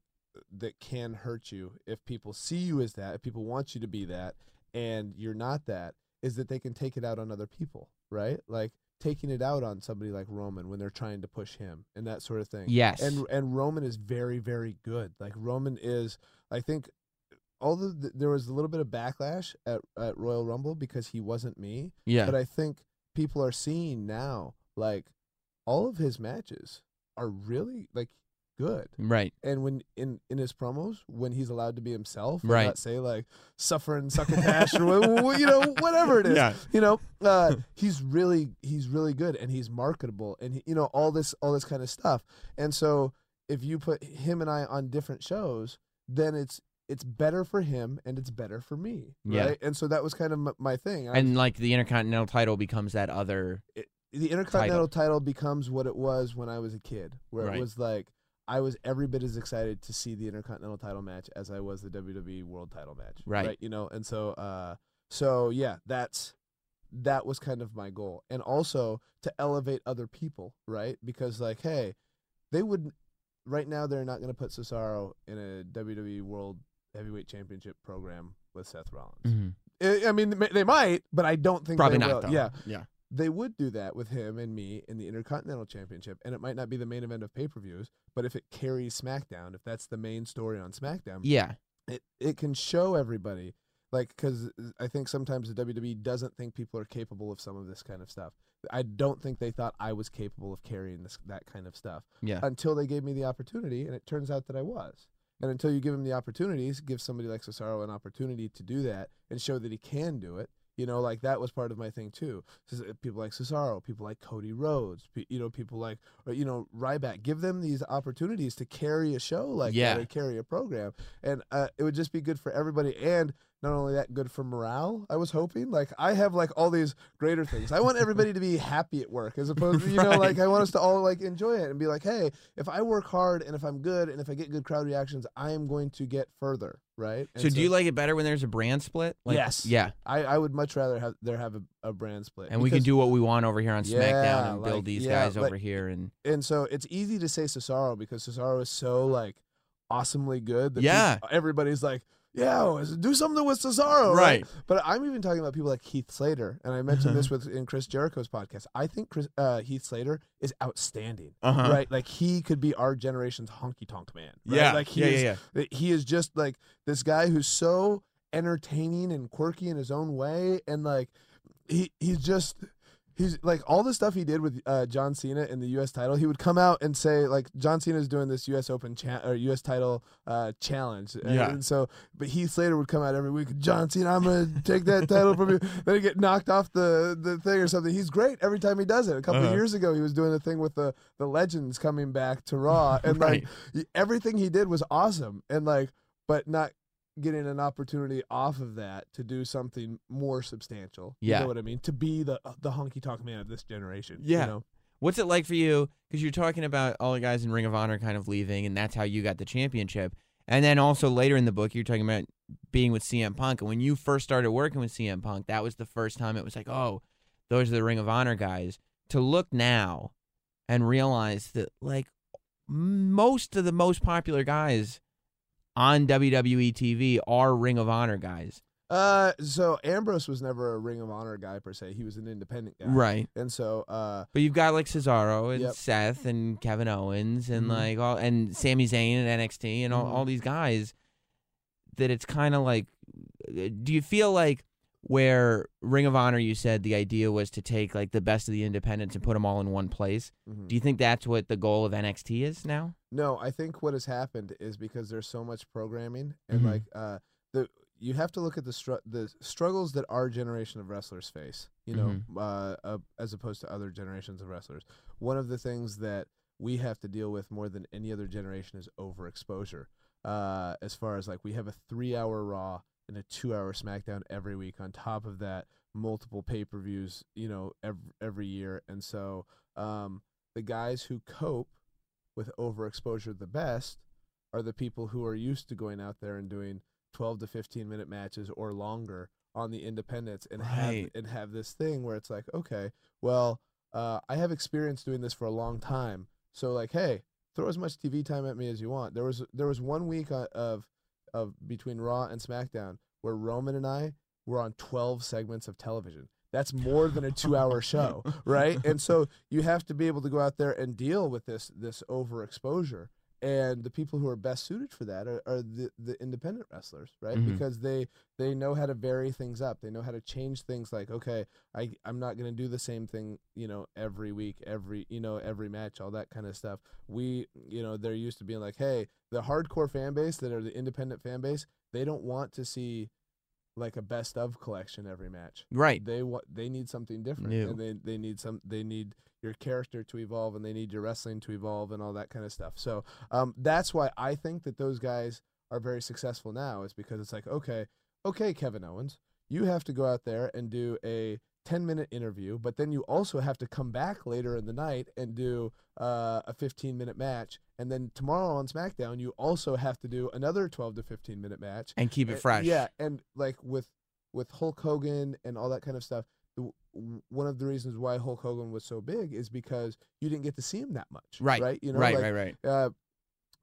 [SPEAKER 4] that can hurt you if people see you as that, if people want you to be that and you're not that is that they can take it out on other people, right? Like taking it out on somebody like Roman when they're trying to push him and that sort of thing.
[SPEAKER 1] Yes.
[SPEAKER 4] And and Roman is very very good. Like Roman is I think although th- there was a little bit of backlash at at Royal Rumble because he wasn't me,
[SPEAKER 1] yeah.
[SPEAKER 4] but I think people are seeing now like all of his matches are really like good.
[SPEAKER 1] right.
[SPEAKER 4] And when in in his promos, when he's allowed to be himself,
[SPEAKER 1] Right.
[SPEAKER 4] not say like suffering succotash or you know whatever it is,
[SPEAKER 1] Yeah.
[SPEAKER 4] you know, uh, he's really he's really good and he's marketable and he, you know all this all this kind of stuff. And so if you put him and I on different shows, then it's it's better for him and it's better for me,
[SPEAKER 1] Yeah.
[SPEAKER 4] right? And so that was kind of m- my thing. I
[SPEAKER 1] And like the Intercontinental title becomes that other.
[SPEAKER 4] it, the Intercontinental title. becomes what it was when I was a kid, where
[SPEAKER 1] Right.
[SPEAKER 4] it was like I was every bit as excited to see the Intercontinental title match as I was the WWE World title match.
[SPEAKER 1] Right.
[SPEAKER 4] You know, and so uh so yeah, that's that was kind of my goal. And also to elevate other people, right? Because like, hey, they wouldn't right now they're not going to put Cesaro in a WWE World Heavyweight Championship program with Seth Rollins.
[SPEAKER 1] Mm-hmm.
[SPEAKER 4] I I mean, they- might, but I don't think
[SPEAKER 1] Probably
[SPEAKER 4] they
[SPEAKER 1] not though.
[SPEAKER 4] Yeah,
[SPEAKER 1] Yeah.
[SPEAKER 4] they would do that with him and me in the Intercontinental Championship, and it might not be the main event of pay per views, but if it carries SmackDown, if that's the main story on SmackDown,
[SPEAKER 1] Yeah.
[SPEAKER 4] it it can show everybody. Like, because I think sometimes the WWE doesn't think people are capable of some of this kind of stuff. I don't think they thought I was capable of carrying this that kind of stuff
[SPEAKER 1] Yeah.
[SPEAKER 4] until they gave me the opportunity, and it turns out that I was. And until you give him the opportunities, give somebody like Cesaro an opportunity to do that and show that he can do it. You know, like that was part of my thing too. People like Cesaro, people like Cody Rhodes, you know, people like, or, you know, Ryback. Give them these opportunities to carry a show like
[SPEAKER 1] Yeah.
[SPEAKER 4] that, carry a program, and uh, it would just be good for everybody. And not only that, good for morale. I was hoping. Like I have like all these greater things. I want everybody to be happy at work, as opposed to you know, like I want us to all like enjoy it and be like, hey, if I work hard and if I'm good and if I get good crowd reactions, I am going to get further, right? And
[SPEAKER 1] So, do you like it better when there's a brand split? Like,
[SPEAKER 4] Yes.
[SPEAKER 1] Yeah.
[SPEAKER 4] I, I would much rather have there have a, a brand split,
[SPEAKER 1] And we can do what we want over here on SmackDown
[SPEAKER 4] Yeah,
[SPEAKER 1] and build these
[SPEAKER 4] yeah,
[SPEAKER 1] guys
[SPEAKER 4] like-
[SPEAKER 1] over here and
[SPEAKER 4] and so it's easy to say Cesaro because Cesaro is so like awesomely good that
[SPEAKER 1] Yeah.
[SPEAKER 4] everybody's like, yeah, do something with Cesaro,
[SPEAKER 1] Right.
[SPEAKER 4] But I'm even talking about people like Heath Slater, and I mentioned
[SPEAKER 1] Uh-huh.
[SPEAKER 4] this with in Chris Jericho's podcast. I think Chris, uh, Heath Slater is outstanding,
[SPEAKER 1] Uh-huh.
[SPEAKER 4] right? Like he could be our generation's honky tonk man, right?
[SPEAKER 1] Yeah.
[SPEAKER 4] like he
[SPEAKER 1] Yeah,
[SPEAKER 4] is,
[SPEAKER 1] yeah,
[SPEAKER 4] that He is just like this guy who's so entertaining and quirky in his own way, and like he he's just he's like all the stuff he did with uh, John Cena in the U.S. title. He would come out and say like John Cena's doing this U.S. Open cha- or U.S. title uh, challenge, and,
[SPEAKER 1] Yeah.
[SPEAKER 4] and so but Heath Slater would come out every week. John Cena, I'm gonna take that title from you. Then he get knocked off the the thing or something. He's great every time he does it. A couple
[SPEAKER 1] Uh-huh.
[SPEAKER 4] of years ago, he was doing a thing with the the legends coming back to Raw, and like
[SPEAKER 1] Right.
[SPEAKER 4] y- everything he did was awesome, and like but not getting an opportunity off of that to do something more substantial. You
[SPEAKER 1] Yeah.
[SPEAKER 4] know what I mean? To be the uh, the honky tonk man of this generation.
[SPEAKER 1] Yeah.
[SPEAKER 4] You know?
[SPEAKER 1] What's it like for you? Because you're talking about all the guys in Ring of Honor kind of leaving, and that's how you got the championship. And then also later in the book, you're talking about being with CM Punk. And when you first started working with CM Punk, that was the first time it was like, oh, those are the Ring of Honor guys. To look now and realize that, like, most of the most popular guys on WWE TV are Ring of Honor guys.
[SPEAKER 4] Uh so Ambrose was never a Ring of Honor guy per se. He was an independent guy.
[SPEAKER 1] Right.
[SPEAKER 4] And so uh
[SPEAKER 1] But you've got like Cesaro and
[SPEAKER 4] Yep.
[SPEAKER 1] Seth and Kevin Owens and
[SPEAKER 4] Mhm.
[SPEAKER 1] like all and Sami Zayn and NXT and all,
[SPEAKER 4] Mhm.
[SPEAKER 1] all these guys that it's kind of like uh, do you feel like where Ring of Honor you said the idea was to take like the best of the independents and put them all in one place.
[SPEAKER 4] mhm.
[SPEAKER 1] Do you think that's what the goal of NXT is now?
[SPEAKER 4] No, I think what has happened is because there's so much programming and
[SPEAKER 1] Mhm.
[SPEAKER 4] like uh the you have to look at the str- the struggles that our generation of wrestlers face, you know,
[SPEAKER 1] Mm-hmm.
[SPEAKER 4] uh, uh, as opposed to other generations of wrestlers. One of the things that we have to deal with more than any other generation is overexposure. Uh, as far as like we have a three-hour Raw and a two-hour SmackDown every week. On top of that, multiple pay-per-views, you know, every every year, and so um, the guys who cope with overexposure the best are the people who are used to going out there and doing 12 to 15 minute matches or longer on the independents and
[SPEAKER 1] Right.
[SPEAKER 4] have and have this thing where it's like okay well uh, i have experience doing this for a long time so like hey throw as much tv time at me as you want there was there was one week uh, of of between raw and smackdown where roman and i were on 12 segments of television. That's more than a two hour show right? And so you have to be able to go out there and deal with this this overexposure and the people who are best suited for that are, are the, the independent wrestlers right?
[SPEAKER 1] Mhm.
[SPEAKER 4] because they they know how to vary things up. They know how to change things like okay I, i'm not going to do the same thing you know every week every you know every match all that kind of stuff. We you know they're used to being like hey the hardcore fan base that are the independent fan base they don't want to see like a best of collection every match
[SPEAKER 1] Right.
[SPEAKER 4] they want they need something different
[SPEAKER 1] New.
[SPEAKER 4] and they they need some they need your character to evolve and they need your wrestling to evolve and all that kind of stuff so um that's why i think that those guys are very successful now is because it's like okay okay kevin owens you have to go out there and do a 10 minute interview, but then you also have to come back later in the night and do uh, a 15 minute match. And then tomorrow on SmackDown, you also have to do another 12 to 15 minute match.
[SPEAKER 6] and keep it fresh.
[SPEAKER 4] Yeah, and like with with Hulk Hogan and all that kind of stuff. One of the reasons why Hulk Hogan was so big is because you didn't get to see him that much.
[SPEAKER 6] Right.
[SPEAKER 4] Right. You know,
[SPEAKER 6] right,
[SPEAKER 4] like,
[SPEAKER 6] right, right.
[SPEAKER 4] uh,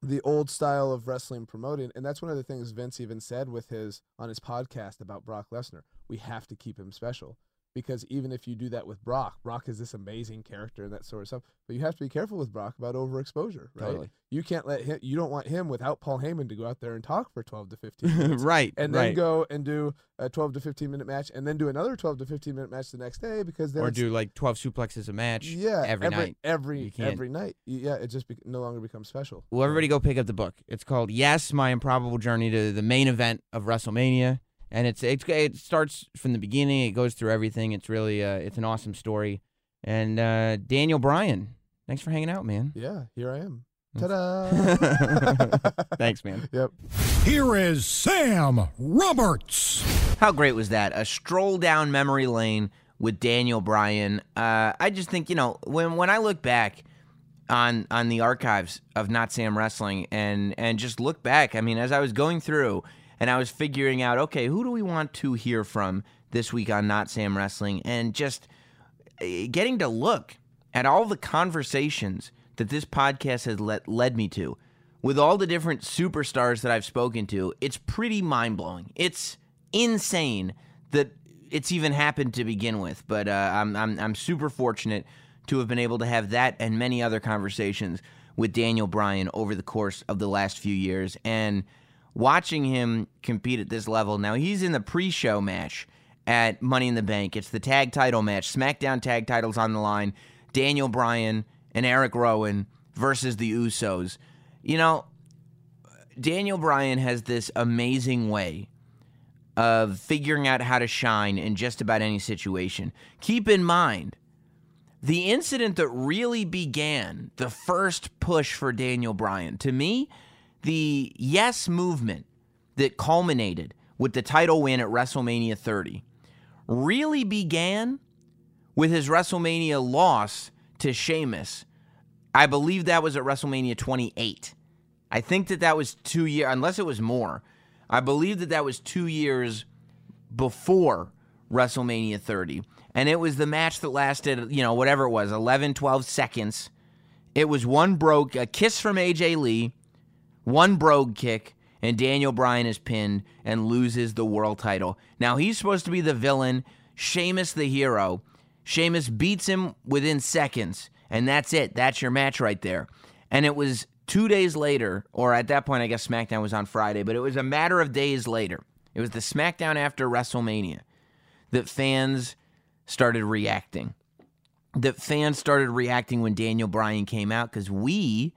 [SPEAKER 4] the old style of wrestling promoting, and that's one of the things Vince even said with his on his podcast about Brock Lesnar. We have to keep him special because even if you do that with Brock, Brock is this amazing character and that sort of stuff. But you have to be careful with Brock about overexposure, right?
[SPEAKER 6] Totally.
[SPEAKER 4] You can't let him. You don't want him without Paul Heyman to go out there and talk for twelve to fifteen minutes.
[SPEAKER 6] right.
[SPEAKER 4] And then
[SPEAKER 6] right.
[SPEAKER 4] go and do a 12 to 15 minute match, and then do another 12 to 15 minute match the next day because then
[SPEAKER 6] or do like 12 suplexes a match
[SPEAKER 4] yeah
[SPEAKER 6] every, night.
[SPEAKER 4] every every night. Yeah, it just no longer becomes special.
[SPEAKER 6] Well, everybody go pick up the book. It's called Yes, My Improbable Journey to the Main Event of WrestleMania. And it's, it's it starts from the beginning. It goes through everything. It's really uh, it's an awesome story. And uh, Daniel Bryan, thanks for hanging out, man.
[SPEAKER 4] Yeah, here I am. Ta-da!
[SPEAKER 6] Thanks, man.
[SPEAKER 4] Yep.
[SPEAKER 3] Here is Sam Roberts.
[SPEAKER 1] How great was that? A stroll down memory lane with Daniel Bryan. Uh, I just think you know when when I look back on on the archives of Not Sam Wrestling and and just look back. I mean, as I was going through and I was figuring out, okay, who do we want to hear from this week on Not Sam Wrestling, and just eh, getting to look at all the conversations that this podcast has let, led me to with all the different superstars that I've spoken to, it's pretty mind blowing. It's insane that it's even happened to begin with. But uh, I'm, I'm I'm super fortunate to have been able to have that and many other conversations with Daniel Bryan over the course of the last few years, and watching him compete at this level. Now he's in the pre-show match at Money in the Bank. It's the tag title match. SmackDown tag titles on the line. Daniel Bryan and Eric Rowan versus the Usos. You know, Daniel Bryan has this amazing way of figuring out how to shine in just about any situation. Keep in mind, the incident that really began the first push for Daniel Bryan, to me, the yes movement that culminated with the title win at WrestleMania 30 really began with his WrestleMania loss to Sheamus. I believe that was at WrestleMania 28. I think that that was two years, unless it was more. I believe that that was two years before WrestleMania 30. And it was the match that lasted, you know, whatever it was, 11, 12 seconds. It was one broke, a kiss from AJ Lee, one brogue kick, and Daniel Bryan is pinned and loses the world title. Now he's supposed to be the villain, Sheamus the hero. Sheamus beats him within seconds, and that's it. That's your match right there. And it was two days later, or at that point, I guess SmackDown was on Friday, but it was a matter of days later. It was the SmackDown after WrestleMania that fans started reacting. That fans started reacting when Daniel Bryan came out because we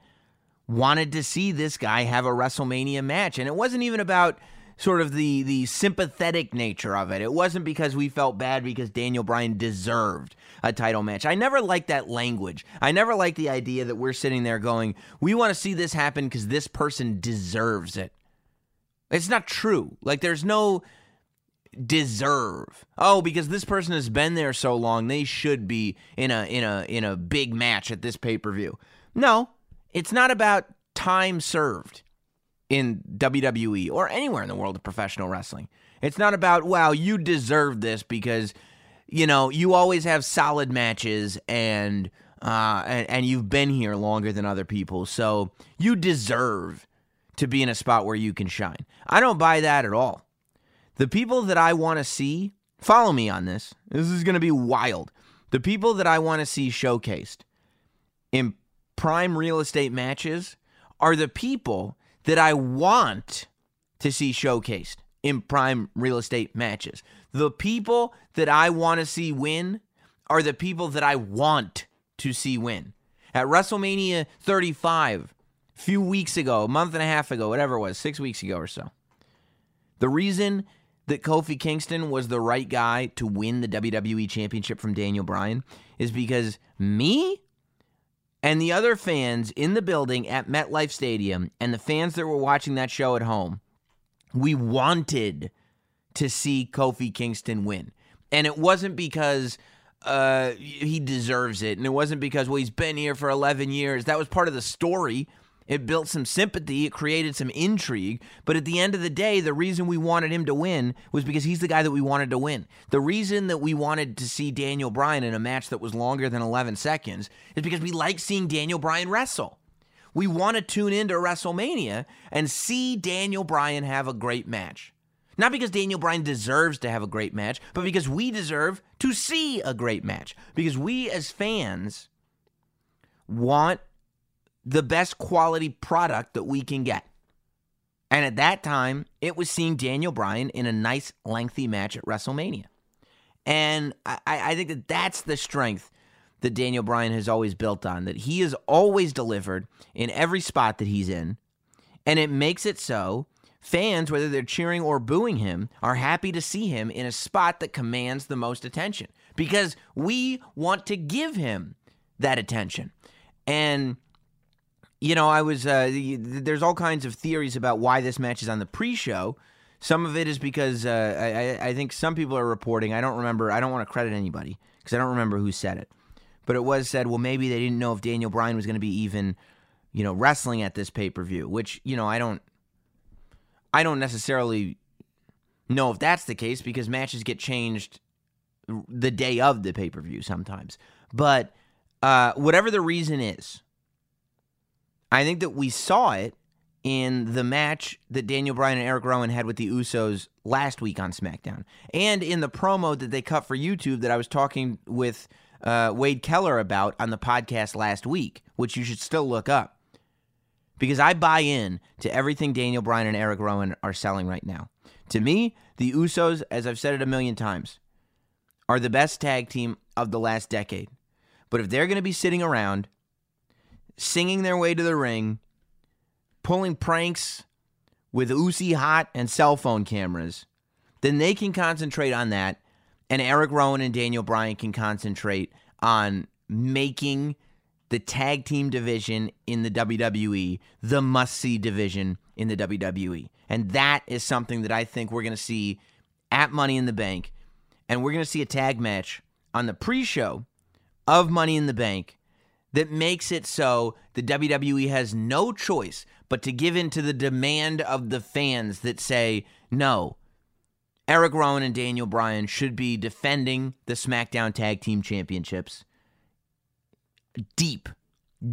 [SPEAKER 1] wanted to see this guy have a WrestleMania match. And it wasn't even about sort of the the sympathetic nature of it. It wasn't because we felt bad because Daniel Bryan deserved a title match. I never liked that language. I never liked the idea that we're sitting there going, "We want to see this happen because this person deserves it." It's not true. Like there's no deserve. Oh, because this person has been there so long, they should be in a in a in a big match at this pay-per-view. No, it's not about time served in WWE or anywhere in the world of professional wrestling. It's not about, wow, you deserve this because you know, you always have solid matches and uh and, and you've been here longer than other people. So you deserve to be in a spot where you can shine. I don't buy that at all. The people that I want to see, follow me on this. This is going to be wild. The people that I want to see showcased in prime real estate matches are the people that I want to see showcased in prime real estate matches. The people that I want to see win are the people that I want to see win. At WrestleMania 35, a few weeks ago, a month and a half ago, whatever it was, six weeks ago or so, the reason that Kofi Kingston was the right guy to win the WWE Championship from Daniel Bryan is because me and the other fans in the building at MetLife Stadium and the fans that were watching that show at home, we wanted to see Kofi Kingston win. And it wasn't because uh, he deserves it. And it wasn't because, well, he's been here for 11 years. That was part of the story. It built some sympathy, it created some intrigue. But at the end of the day, the reason we wanted him to win was because he's the guy that we wanted to win. The reason that we wanted to see Daniel Bryan in a match that was longer than 11 seconds is because we like seeing Daniel Bryan wrestle. We want to tune into WrestleMania and see Daniel Bryan have a great match. Not because Daniel Bryan deserves to have a great match, but because we deserve to see a great match. Because we as fans want the best quality product that we can get. And at that time, it was seeing Daniel Bryan in a nice, lengthy match at WrestleMania. And I, I think that that's the strength that Daniel Bryan has always built on, that he has always delivered in every spot that he's in. And it makes it so fans, whether they're cheering or booing him, are happy to see him in a spot that commands the most attention because we want to give him that attention. And you know, I was uh, there's all kinds of theories about why this match is on the pre-show. Some of it is because uh, I, I think some people are reporting. I don't remember. I don't want to credit anybody because I don't remember who said it. But it was said, well, maybe they didn't know if Daniel Bryan was going to be even, you know, wrestling at this pay per view. Which you know, I don't, I don't necessarily know if that's the case because matches get changed the day of the pay per view sometimes. But uh, whatever the reason is, I think that we saw it in the match that Daniel Bryan and Eric Rowan had with the Usos last week on SmackDown, and in the promo that they cut for YouTube that I was talking with uh, Wade Keller about on the podcast last week, which you should still look up. Because I buy in to everything Daniel Bryan and Eric Rowan are selling right now. To me, the Usos, as I've said it a million times, are the best tag team of the last decade. But if they're going to be sitting around singing their way to the ring, pulling pranks with Uzi Hot and cell phone cameras, then they can concentrate on that. And Eric Rowan and Daniel Bryan can concentrate on making the tag team division in the WWE the must see division in the WWE. And that is something that I think we're going to see at Money in the Bank. And we're going to see a tag match on the pre show of Money in the Bank that makes it so the WWE has no choice but to give in to the demand of the fans that say, no, Eric Rowan and Daniel Bryan should be defending the SmackDown Tag Team Championships deep,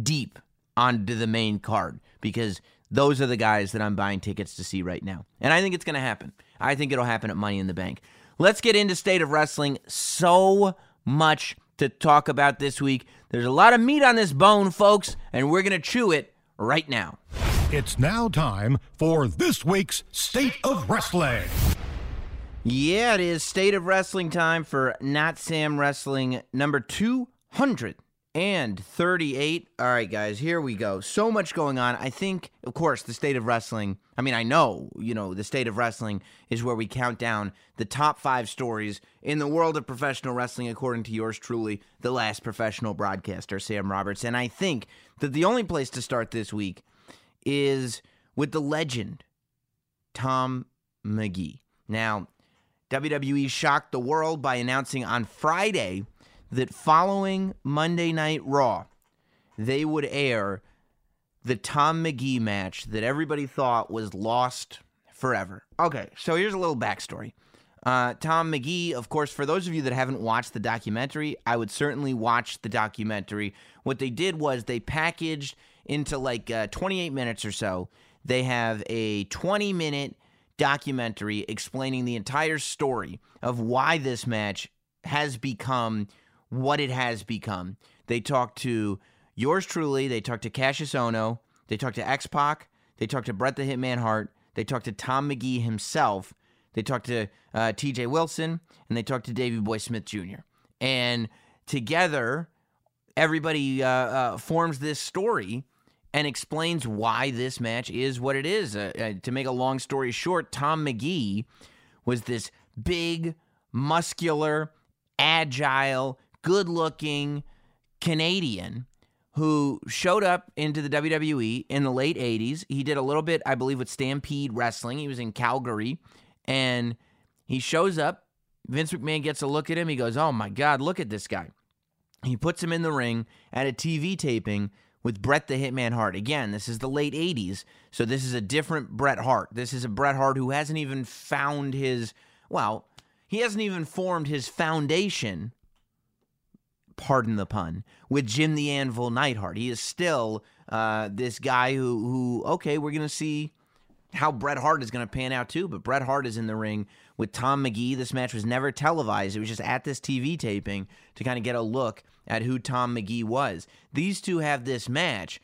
[SPEAKER 1] deep onto the main card because those are the guys that I'm buying tickets to see right now. And I think it's going to happen. I think it'll happen at Money in the Bank. Let's get into State of Wrestling. So much to talk about this week. There's a lot of meat on this bone, folks, and we're going to chew it right now.
[SPEAKER 3] It's now time for this week's State of Wrestling.
[SPEAKER 1] Yeah, it is State of Wrestling time for Not Sam Wrestling number 238. All right, guys, here we go. So much going on. I think, of course, the State of Wrestling, I mean, I know, you know, the State of Wrestling is where we count down the top five stories in the world of professional wrestling, according to yours truly, the last professional broadcaster, Sam Roberts. And I think that the only place to start this week is with the legend, Tom Magee. Now, WWE shocked the world by announcing on Friday that following Monday Night Raw, they would air the Tom Magee match that everybody thought was lost forever. Okay, so here's a little backstory. Uh, Tom Magee, of course, for those of you that haven't watched the documentary, I would certainly watch the documentary. What they did was they packaged into like uh, 28 minutes or so, they have a 20 minute documentary explaining the entire story of why this match has become what it has become. They talked to yours truly, they talked to Cassius Ohno, they talked to X Pac, they talked to Bret the Hitman Hart, they talked to Tom Magee himself, they talked to uh, TJ Wilson, and they talked to Davey Boy Smith Jr. And together, everybody uh, uh, forms this story and explains why this match is what it is. Uh, uh, to make a long story short, Tom Magee was this big, muscular, agile, good looking Canadian who showed up into the WWE in the late 80s. He did a little bit, I believe, with Stampede Wrestling. He was in Calgary and he shows up Vince McMahon gets a look at him. He goes, "Oh my God, look at this guy." He puts him in the ring at a TV taping with Bret the Hitman Hart. Again, this is the late 80s, so this is a different Bret Hart. This is a Bret Hart who hasn't even found his, well, he hasn't even formed his foundation, pardon the pun, with Jim the Anvil Neidhart. He is still uh, this guy who, who, okay, we're going to see how Bret Hart is going to pan out too, but Bret Hart is in the ring with Tom Magee. This match was never televised. It was just at this TV taping to kind of get a look at who Tom Magee was. These two have this match,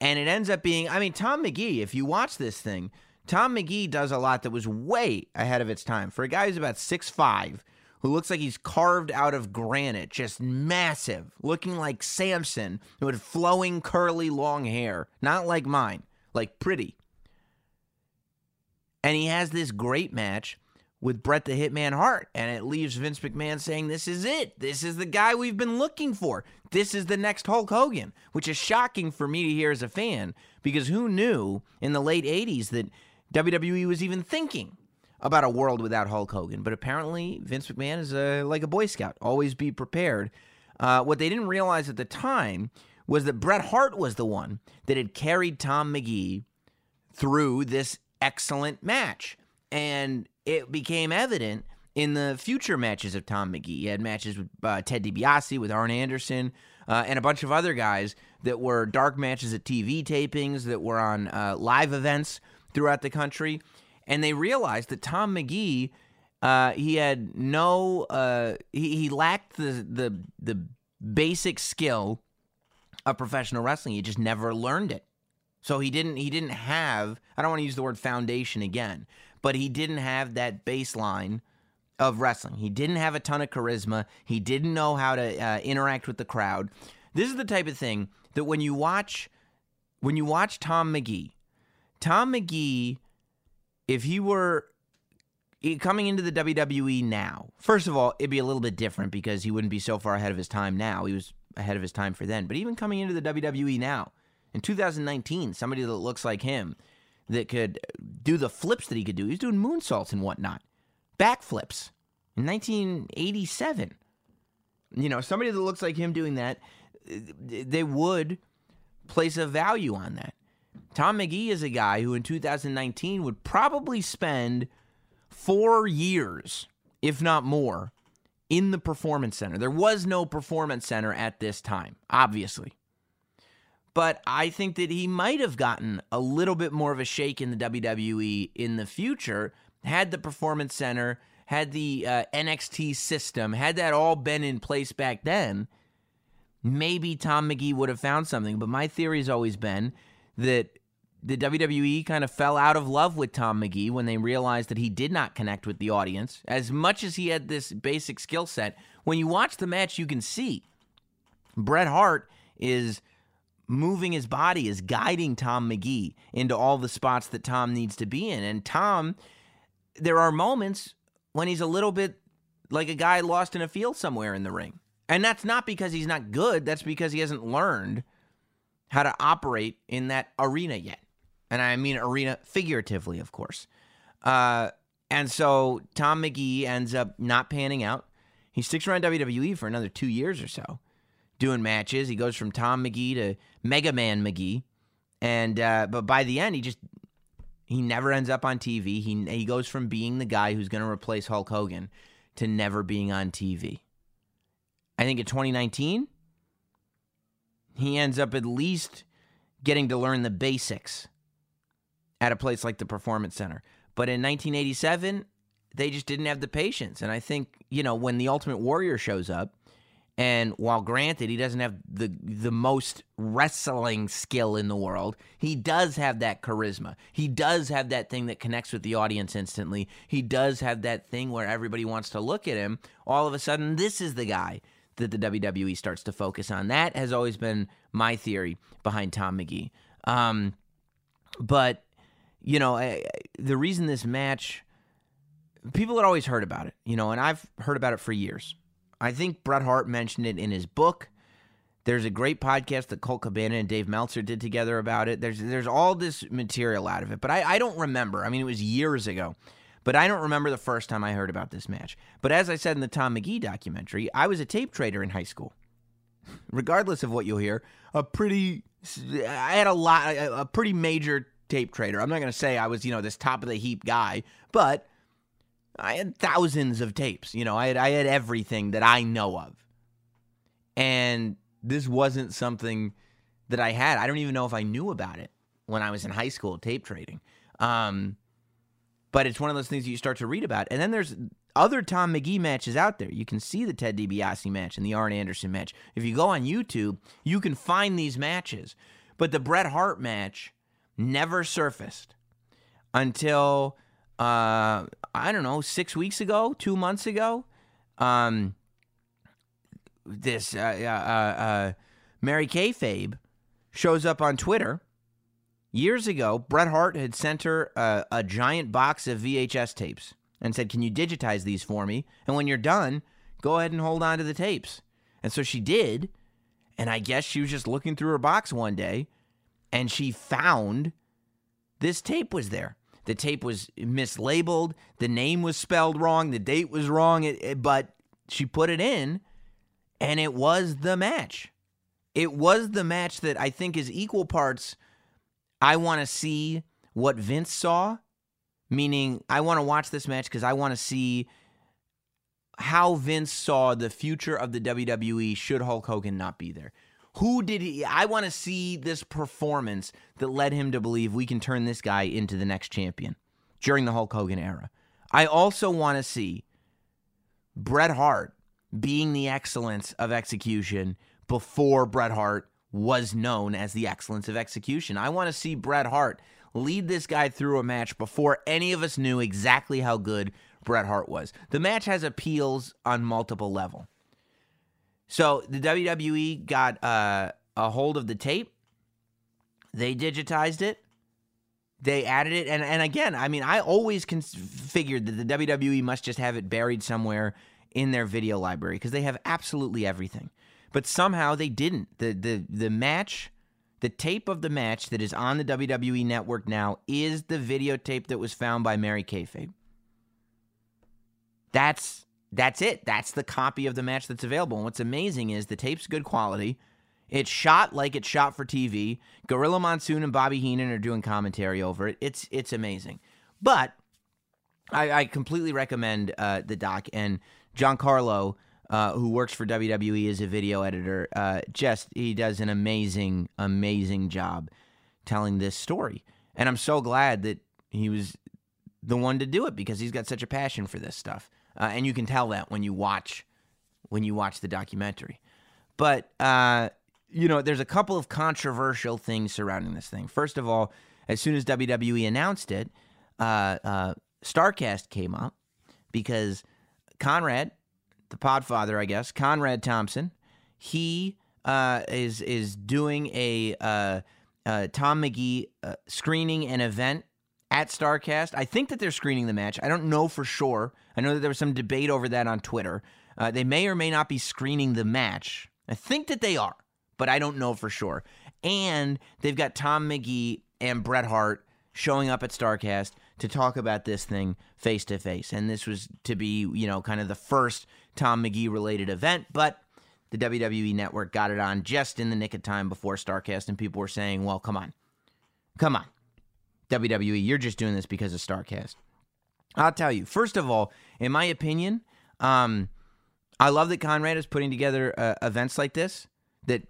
[SPEAKER 1] and it ends up being I mean, Tom Magee, if you watch this thing, Tom Magee does a lot that was way ahead of its time. For a guy who's about six five, who looks like he's carved out of granite, just massive, looking like Samson with flowing, curly, long hair. Not like mine, like pretty. And he has this great match with Bret the Hitman Hart. And it leaves Vince McMahon saying, This is it. This is the guy we've been looking for. This is the next Hulk Hogan, which is shocking for me to hear as a fan because who knew in the late 80s that WWE was even thinking about a world without Hulk Hogan? But apparently, Vince McMahon is a, like a Boy Scout, always be prepared. Uh, what they didn't realize at the time was that Bret Hart was the one that had carried Tom Magee through this excellent match. And it became evident in the future matches of Tom Magee. He had matches with uh, Ted DiBiase, with Arn Anderson, uh, and a bunch of other guys that were dark matches at TV tapings, that were on uh, live events throughout the country. And they realized that Tom Magee, uh, he had no, uh, he, he lacked the, the, the basic skill of professional wrestling. He just never learned it. So he didn't he didn't have I don't want to use the word foundation again, but he didn't have that baseline of wrestling. He didn't have a ton of charisma. He didn't know how to uh, interact with the crowd. This is the type of thing that when you watch when you watch Tom Magee, Tom Magee if he were coming into the WWE now, first of all, it'd be a little bit different because he wouldn't be so far ahead of his time now. He was ahead of his time for then. But even coming into the WWE now, in 2019, somebody that looks like him that could do the flips that he could do. He's doing moonsaults and whatnot, backflips in 1987. You know, somebody that looks like him doing that, they would place a value on that. Tom Magee is a guy who in 2019 would probably spend four years, if not more, in the performance center. There was no performance center at this time, obviously but I think that he might have gotten a little bit more of a shake in the WWE in the future had the Performance Center, had the uh, NXT system, had that all been in place back then. Maybe Tom Magee would have found something, but my theory has always been that the WWE kind of fell out of love with Tom Magee when they realized that he did not connect with the audience. As much as he had this basic skill set, when you watch the match, you can see Bret Hart is moving his body is guiding Tom Magee into all the spots that Tom needs to be in. And Tom, there are moments when he's a little bit like a guy lost in a field somewhere in the ring. And that's not because he's not good, that's because he hasn't learned how to operate in that arena yet. And I mean arena figuratively, of course. Uh, and so Tom Magee ends up not panning out. He sticks around WWE for another two years or so doing matches. He goes from Tom Magee to Mega Man Magee, and uh, but by the end, he just he never ends up on TV. He he goes from being the guy who's going to replace Hulk Hogan to never being on TV. I think in 2019, he ends up at least getting to learn the basics at a place like the Performance Center. But in 1987, they just didn't have the patience. And I think, you know, when the Ultimate Warrior shows up, and while granted he doesn't have the the most wrestling skill in the world, he does have that charisma. He does have that thing that connects with the audience instantly. He does have that thing where everybody wants to look at him. All of a sudden, this is the guy that the WWE starts to focus on. That has always been my theory behind Tom Magee. Um, but you know, I, the reason this match, people had always heard about it, you know, and I've heard about it for years. I think Bret Hart mentioned it in his book. There's a great podcast that Colt Cabana and Dave Meltzer did together about it. There's there's all this material out of it, but I, I don't remember. I mean, it was years ago. But I don't remember the first time I heard about this match. But as I said in the Tom Magee documentary, I was a tape trader in high school. Regardless of what you'll hear, a pretty, I had a lot, a pretty major tape trader. I'm not going to say I was, you know, this top of the heap guy, but I had thousands of tapes. You know, I had, I had everything that I know of. And this wasn't something that I had. I don't even know if I knew about it when I was in high school tape trading. Um, but it's one of those things that you start to read about. And then there's other Tom Magee matches out there. You can see the Ted DiBiase match and the Arn Anderson match. If you go on YouTube, you can find these matches. But the Bret Hart match never surfaced until uh, I don't know, six weeks ago, two months ago. Um, this uh, uh, uh, Mary Kayfabe shows up on Twitter Years ago, Bret Hart had sent her a, a giant box of VHS tapes and said, Can you digitize these for me? And when you're done, go ahead and hold on to the tapes. And so she did. And I guess she was just looking through her box one day and she found this tape was there. The tape was mislabeled, the name was spelled wrong, the date was wrong, it, it, but she put it in and it was the match. It was the match that I think is equal parts I want to see what Vince saw, meaning I want to watch this match because I want to see how Vince saw the future of the WWE should Hulk Hogan not be there. Who did he? I want to see this performance that led him to believe we can turn this guy into the next champion during the Hulk Hogan era. I also want to see Bret Hart being the excellence of execution before Bret Hart was known as the excellence of execution. I want to see Bret Hart lead this guy through a match before any of us knew exactly how good Bret Hart was. The match has appeals on multiple level. So the WWE got uh, a hold of the tape. They digitized it. They added it, and and again, I mean, I always cons- figured that the WWE must just have it buried somewhere in their video library because they have absolutely everything but somehow they didn't. The the the match, the tape of the match that is on the WWE network now is the videotape that was found by Mary Kayfabe. That's that's it. That's the copy of the match that's available. And what's amazing is the tape's good quality. It's shot like it's shot for TV. Gorilla Monsoon and Bobby Heenan are doing commentary over it. It's it's amazing. But I, I completely recommend uh, the doc and Giancarlo uh, who works for WWE as a video editor, uh, just he does an amazing, amazing job telling this story. And I'm so glad that he was the one to do it because he's got such a passion for this stuff, uh, and you can tell that when you watch when you watch the documentary. But uh, you know, there's a couple of controversial things surrounding this thing. First of all, as soon as WWE announced it, uh, uh, Starcast came up because Conrad the Podfather, I guess, Conrad Thompson. He uh, is is doing a uh, Tom Magee screening an event at Starcast. I think that they're screening the match. I don't know for sure. I know that there was some debate over that on Twitter. Uh, they may or may not be screening the match. I think that they are, but I don't know for sure. And they've got Tom Magee and Bret Hart showing up at Starcast to talk about this thing face to face. And this was to be, you know, kind of the first Tom Magee related event, but the WWE network got it on just in the nick of time before Starcast, and people were saying, well, come on. Come on. WWE, you're just doing this because of Starcast. I'll tell you, first of all, in my opinion, um, I love that Conrad is putting together uh, events like this, that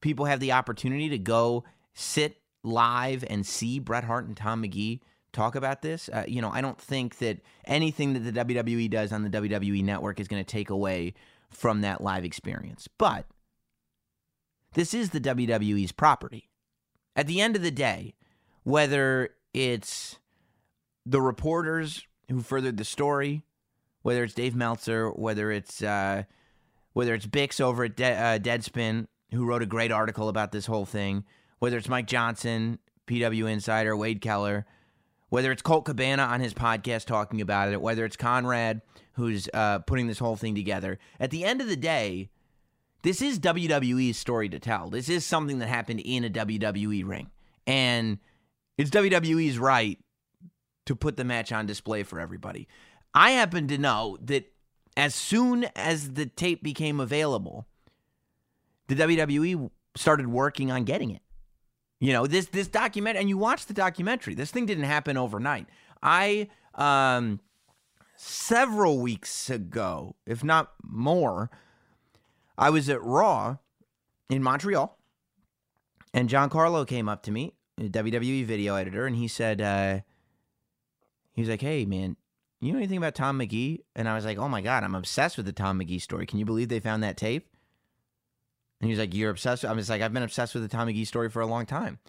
[SPEAKER 1] people have the opportunity to go sit live and see Bret Hart and Tom Magee talk about this. Uh, you know, I don't think that anything that the WWE does on the WWE network is going to take away from that live experience. But this is the WWE's property. At the end of the day, whether it's the reporters who furthered the story, whether it's Dave Meltzer, whether it's uh, whether it's Bix over at De- uh, Deadspin who wrote a great article about this whole thing, whether it's Mike Johnson, PW Insider, Wade Keller, whether it's Colt Cabana on his podcast talking about it, whether it's Conrad who's uh, putting this whole thing together. At the end of the day, this is WWE's story to tell. This is something that happened in a WWE ring. And it's WWE's right to put the match on display for everybody. I happen to know that as soon as the tape became available, the WWE started working on getting it. You know, this this document and you watch the documentary. This thing didn't happen overnight. I um several weeks ago, if not more, I was at Raw in Montreal, and Giancarlo came up to me, WWE video editor, and he said, uh, he was like, "Hey, man, you know anything about Tom Magee?" And I was like, "Oh my god, I'm obsessed with the Tom Magee story. Can you believe they found that tape?" And he was like, "You're obsessed." I was like, "I've been obsessed with the Tom Magee story for a long time,"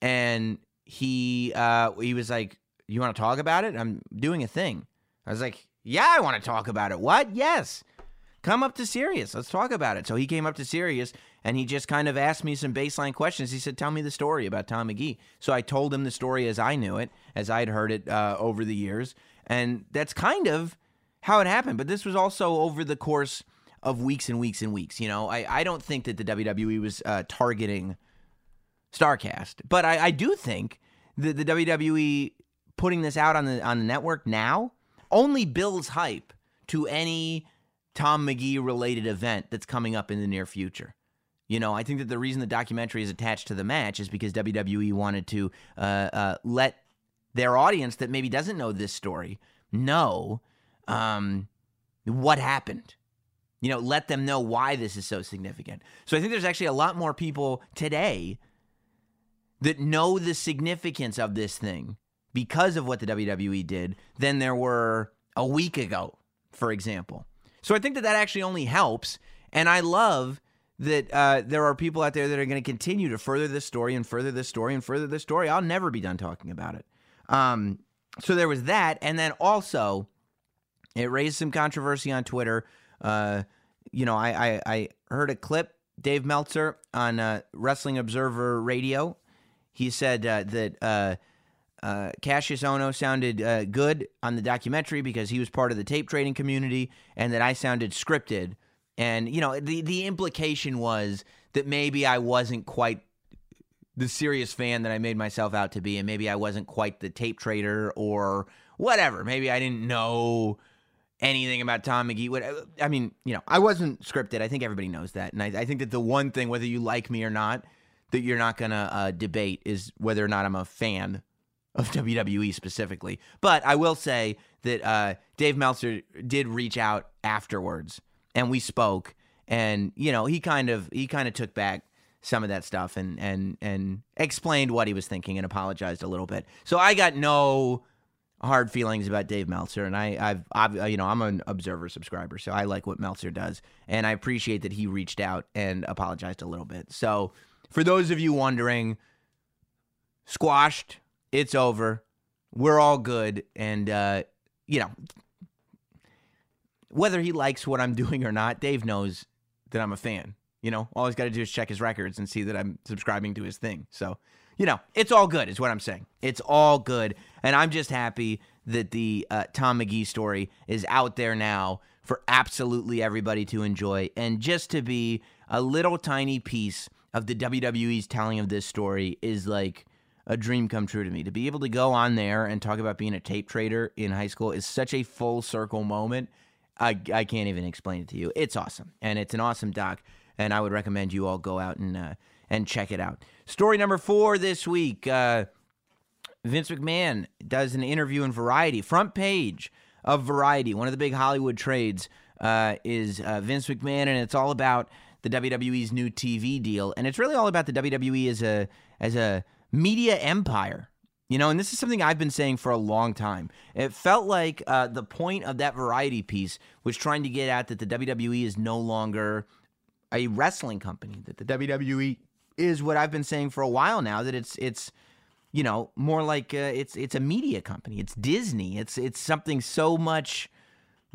[SPEAKER 1] and he uh, he was like, "You want to talk about it? I'm doing a thing." I was like, "Yeah, I want to talk about it. What? Yes." Come up to Sirius. Let's talk about it. So he came up to Sirius and he just kind of asked me some baseline questions. He said, Tell me the story about Tom Magee. So I told him the story as I knew it, as I'd heard it uh, over the years. And that's kind of how it happened. But this was also over the course of weeks and weeks and weeks. You know, I, I don't think that the WWE was uh, targeting StarCast, but I, I do think that the WWE putting this out on the on the network now only builds hype to any Tom Magee related event that's coming up in the near future. You know, I think that the reason the documentary is attached to the match is because WWE wanted to uh, uh, let their audience that maybe doesn't know this story know um, what happened. You know, let them know why this is so significant. So I think there's actually a lot more people today that know the significance of this thing because of what the WWE did than there were a week ago, for example. So I think that that actually only helps. And I love that uh, there are people out there that are going to continue to further this story and further this story and further this story. I'll never be done talking about it. Um, so there was that. And then also, it raised some controversy on Twitter. Uh, you know, I, I, I, heard a clip, Dave Meltzer on uh, Wrestling Observer Radio. He said uh, that uh, Cassius Ohno sounded uh, good on the documentary because he was part of the tape trading community, and that I sounded scripted. And you know, the the implication was that maybe I wasn't quite the serious fan that I made myself out to be, and maybe I wasn't quite the tape trader or whatever. Maybe I didn't know anything about Tom Magee. What I mean, you know, I wasn't scripted. I think everybody knows that, and I, I think that the one thing, whether you like me or not, that you're not gonna uh, debate is whether or not I'm a fan of WWE specifically. But I will say that uh, Dave Meltzer did reach out afterwards, and we spoke, and you know he kind of he kind of took back some of that stuff and and and explained what he was thinking and apologized a little bit. So I got no hard feelings about Dave Meltzer, and I, I've, I've, you know, I'm an Observer subscriber, so I like what Meltzer does, and I appreciate that he reached out and apologized a little bit. So, for those of you wondering, squashed, it's over, we're all good, and uh, you know, whether he likes what I'm doing or not, Dave knows that I'm a fan. You know, all he's got to do is check his records and see that I'm subscribing to his thing. So, you know, it's all good, is what I'm saying. It's all good. And I'm just happy that the uh, Tom Magee story is out there now for absolutely everybody to enjoy. And just to be a little tiny piece of the WWE's telling of this story is like a dream come true to me. To be able to go on there and talk about being a tape trader in high school is such a full circle moment. I, I can't even explain it to you. It's awesome. And it's an awesome doc. And I would recommend you all go out and uh, and check it out. Story number four this week. Uh, Vince McMahon does an interview in Variety, front page of Variety. One of the big Hollywood trades uh, is uh, Vince McMahon, and it's all about the WWE's new TV deal, and it's really all about the WWE as a as a media empire. You know, and this is something I've been saying for a long time. It felt like uh, the point of that Variety piece was trying to get at that the WWE is no longer a wrestling company. That the WWE is what I've been saying for a while now. That it's it's you know more like uh, it's it's a media company. It's Disney. It's it's something so much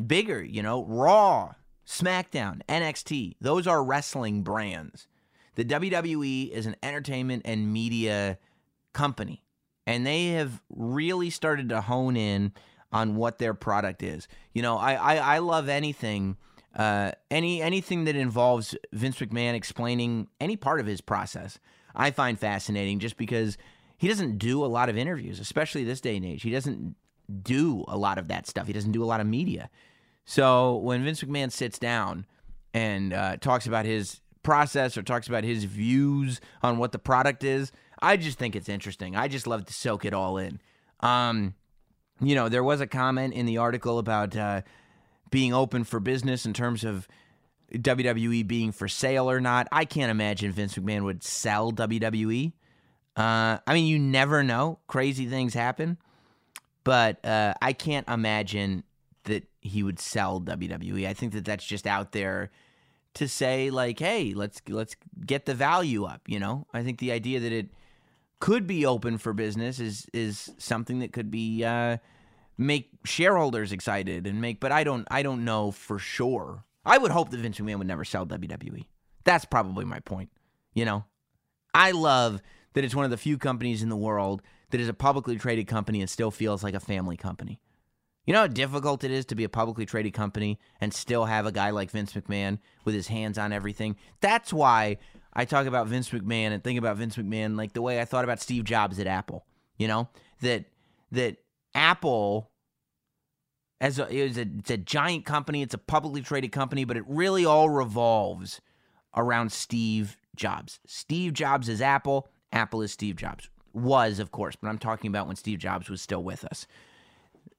[SPEAKER 1] bigger. You know, Raw, SmackDown, NXT. Those are wrestling brands. The WWE is an entertainment and media company, and they have really started to hone in on what their product is. You know, I I, I love anything uh, any anything that involves Vince McMahon explaining any part of his process, I find fascinating. Just because he doesn't do a lot of interviews, especially this day and age. He doesn't do a lot of that stuff. He doesn't do a lot of media. So when Vince McMahon sits down and uh, talks about his process or talks about his views on what the product is, I just think it's interesting. I just love to soak it all in. Um, you know, there was a comment in the article about uh, being open for business in terms of WWE being for sale or not. I can't imagine Vince McMahon would sell WWE. Uh, I mean, you never know. Crazy things happen. But uh, I can't imagine that he would sell WWE. I think that that's just out there to say like, hey, let's let's get the value up. You know, I think the idea that it could be open for business is is something that could be uh, make shareholders excited and make. But I don't I don't know for sure. I would hope that Vince McMahon would never sell WWE. That's probably my point. You know, I love that it's one of the few companies in the world that is a publicly traded company and still feels like a family company. You know how difficult it is to be a publicly traded company and still have a guy like Vince McMahon with his hands on everything? That's why I talk about Vince McMahon and think about Vince McMahon like the way I thought about Steve Jobs at Apple. You know, that that Apple as a, a, it's a giant company, it's a publicly traded company, but it really all revolves around Steve Jobs. Steve Jobs is Apple, Apple is Steve Jobs. Was, of course, but I'm talking about when Steve Jobs was still with us.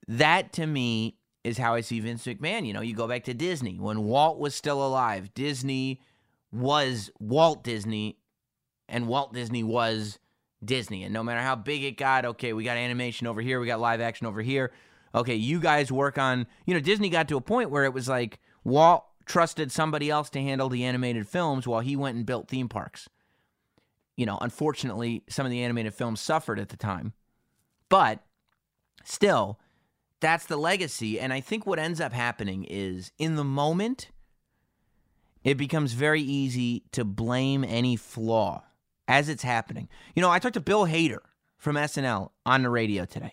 [SPEAKER 1] That to me is how I see Vince McMahon. You know, you go back to Disney. When Walt was still alive, Disney was Walt Disney, and Walt Disney was Disney. And no matter how big it got, okay, we got animation over here, we got live action over here. Okay, you guys work on, you know, Disney got to a point where it was like Walt trusted somebody else to handle the animated films while he went and built theme parks. You know, unfortunately, some of the animated films suffered at the time. But still, that's the legacy. And I think what ends up happening is in the moment, it becomes very easy to blame any flaw as it's happening. You know, I talked to Bill Hader from SNL on the radio today,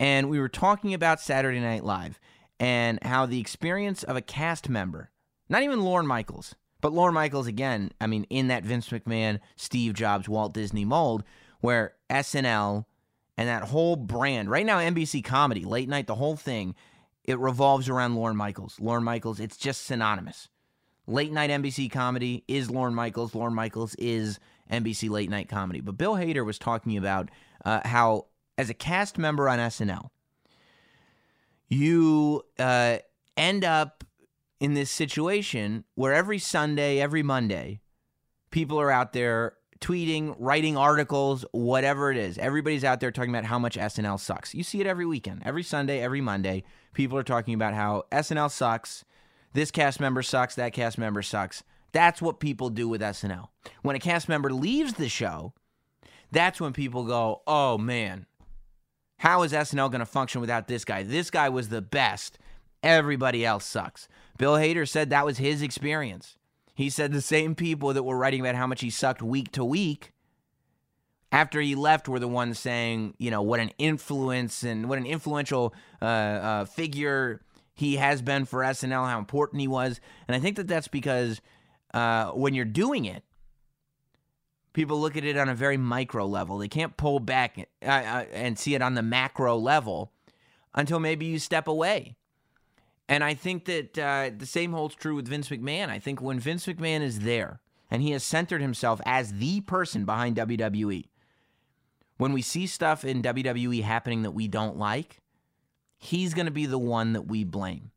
[SPEAKER 1] and we were talking about Saturday Night Live and how the experience of a cast member, not even Lorne Michaels, but Lorne Michaels, again, I mean, in that Vince McMahon, Steve Jobs, Walt Disney mold, where SNL and that whole brand, right now, NBC comedy, late night, the whole thing, it revolves around Lorne Michaels. Lorne Michaels, it's just synonymous. Late night NBC comedy is Lorne Michaels. Lorne Michaels is NBC late night comedy. But Bill Hader was talking about uh, how, as a cast member on SNL, you uh, end up in this situation where every Sunday, every Monday, people are out there tweeting, writing articles, whatever it is. Everybody's out there talking about how much SNL sucks. You see it every weekend, every Sunday, every Monday. People are talking about how SNL sucks. This cast member sucks. That cast member sucks. That's what people do with SNL. When a cast member leaves the show, that's when people go, oh man, how is SNL going to function without this guy? This guy was the best. Everybody else sucks. Bill Hader said that was his experience. He said the same people that were writing about how much he sucked week to week after he left were the ones saying, you know, what an influence and what an influential uh, uh, figure he has been for SNL, how important he was. And I think that that's because uh, when you're doing it, people look at it on a very micro level. They can't pull back uh, uh, and see it on the macro level until maybe you step away. And I think that uh, the same holds true with Vince McMahon. I think when Vince McMahon is there and he has centered himself as the person behind WWE, when we see stuff in WWE happening that we don't like, he's going to be the one that we blame.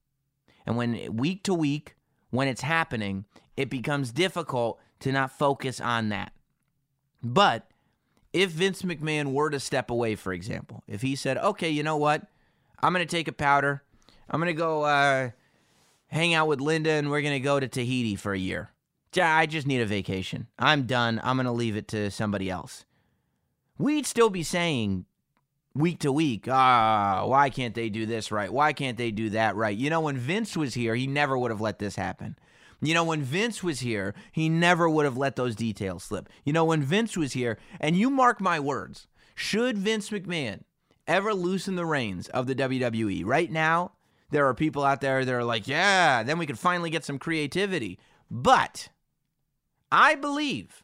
[SPEAKER 1] And when week to week, when it's happening, it becomes difficult to not focus on that. But if Vince McMahon were to step away, for example, if he said, okay, you know what? I'm going to take a powder. I'm going to go uh, hang out with Linda and we're going to go to Tahiti for a year. I just need a vacation. I'm done. I'm going to leave it to somebody else. We'd still be saying week to week, ah, why can't they do this right? Why can't they do that right? You know, when Vince was here, he never would have let this happen. You know, when Vince was here, he never would have let those details slip. You know, when Vince was here, and you mark my words, should Vince McMahon ever loosen the reins of the WWE, right now, there are people out there that are like, yeah, then we could finally get some creativity. But I believe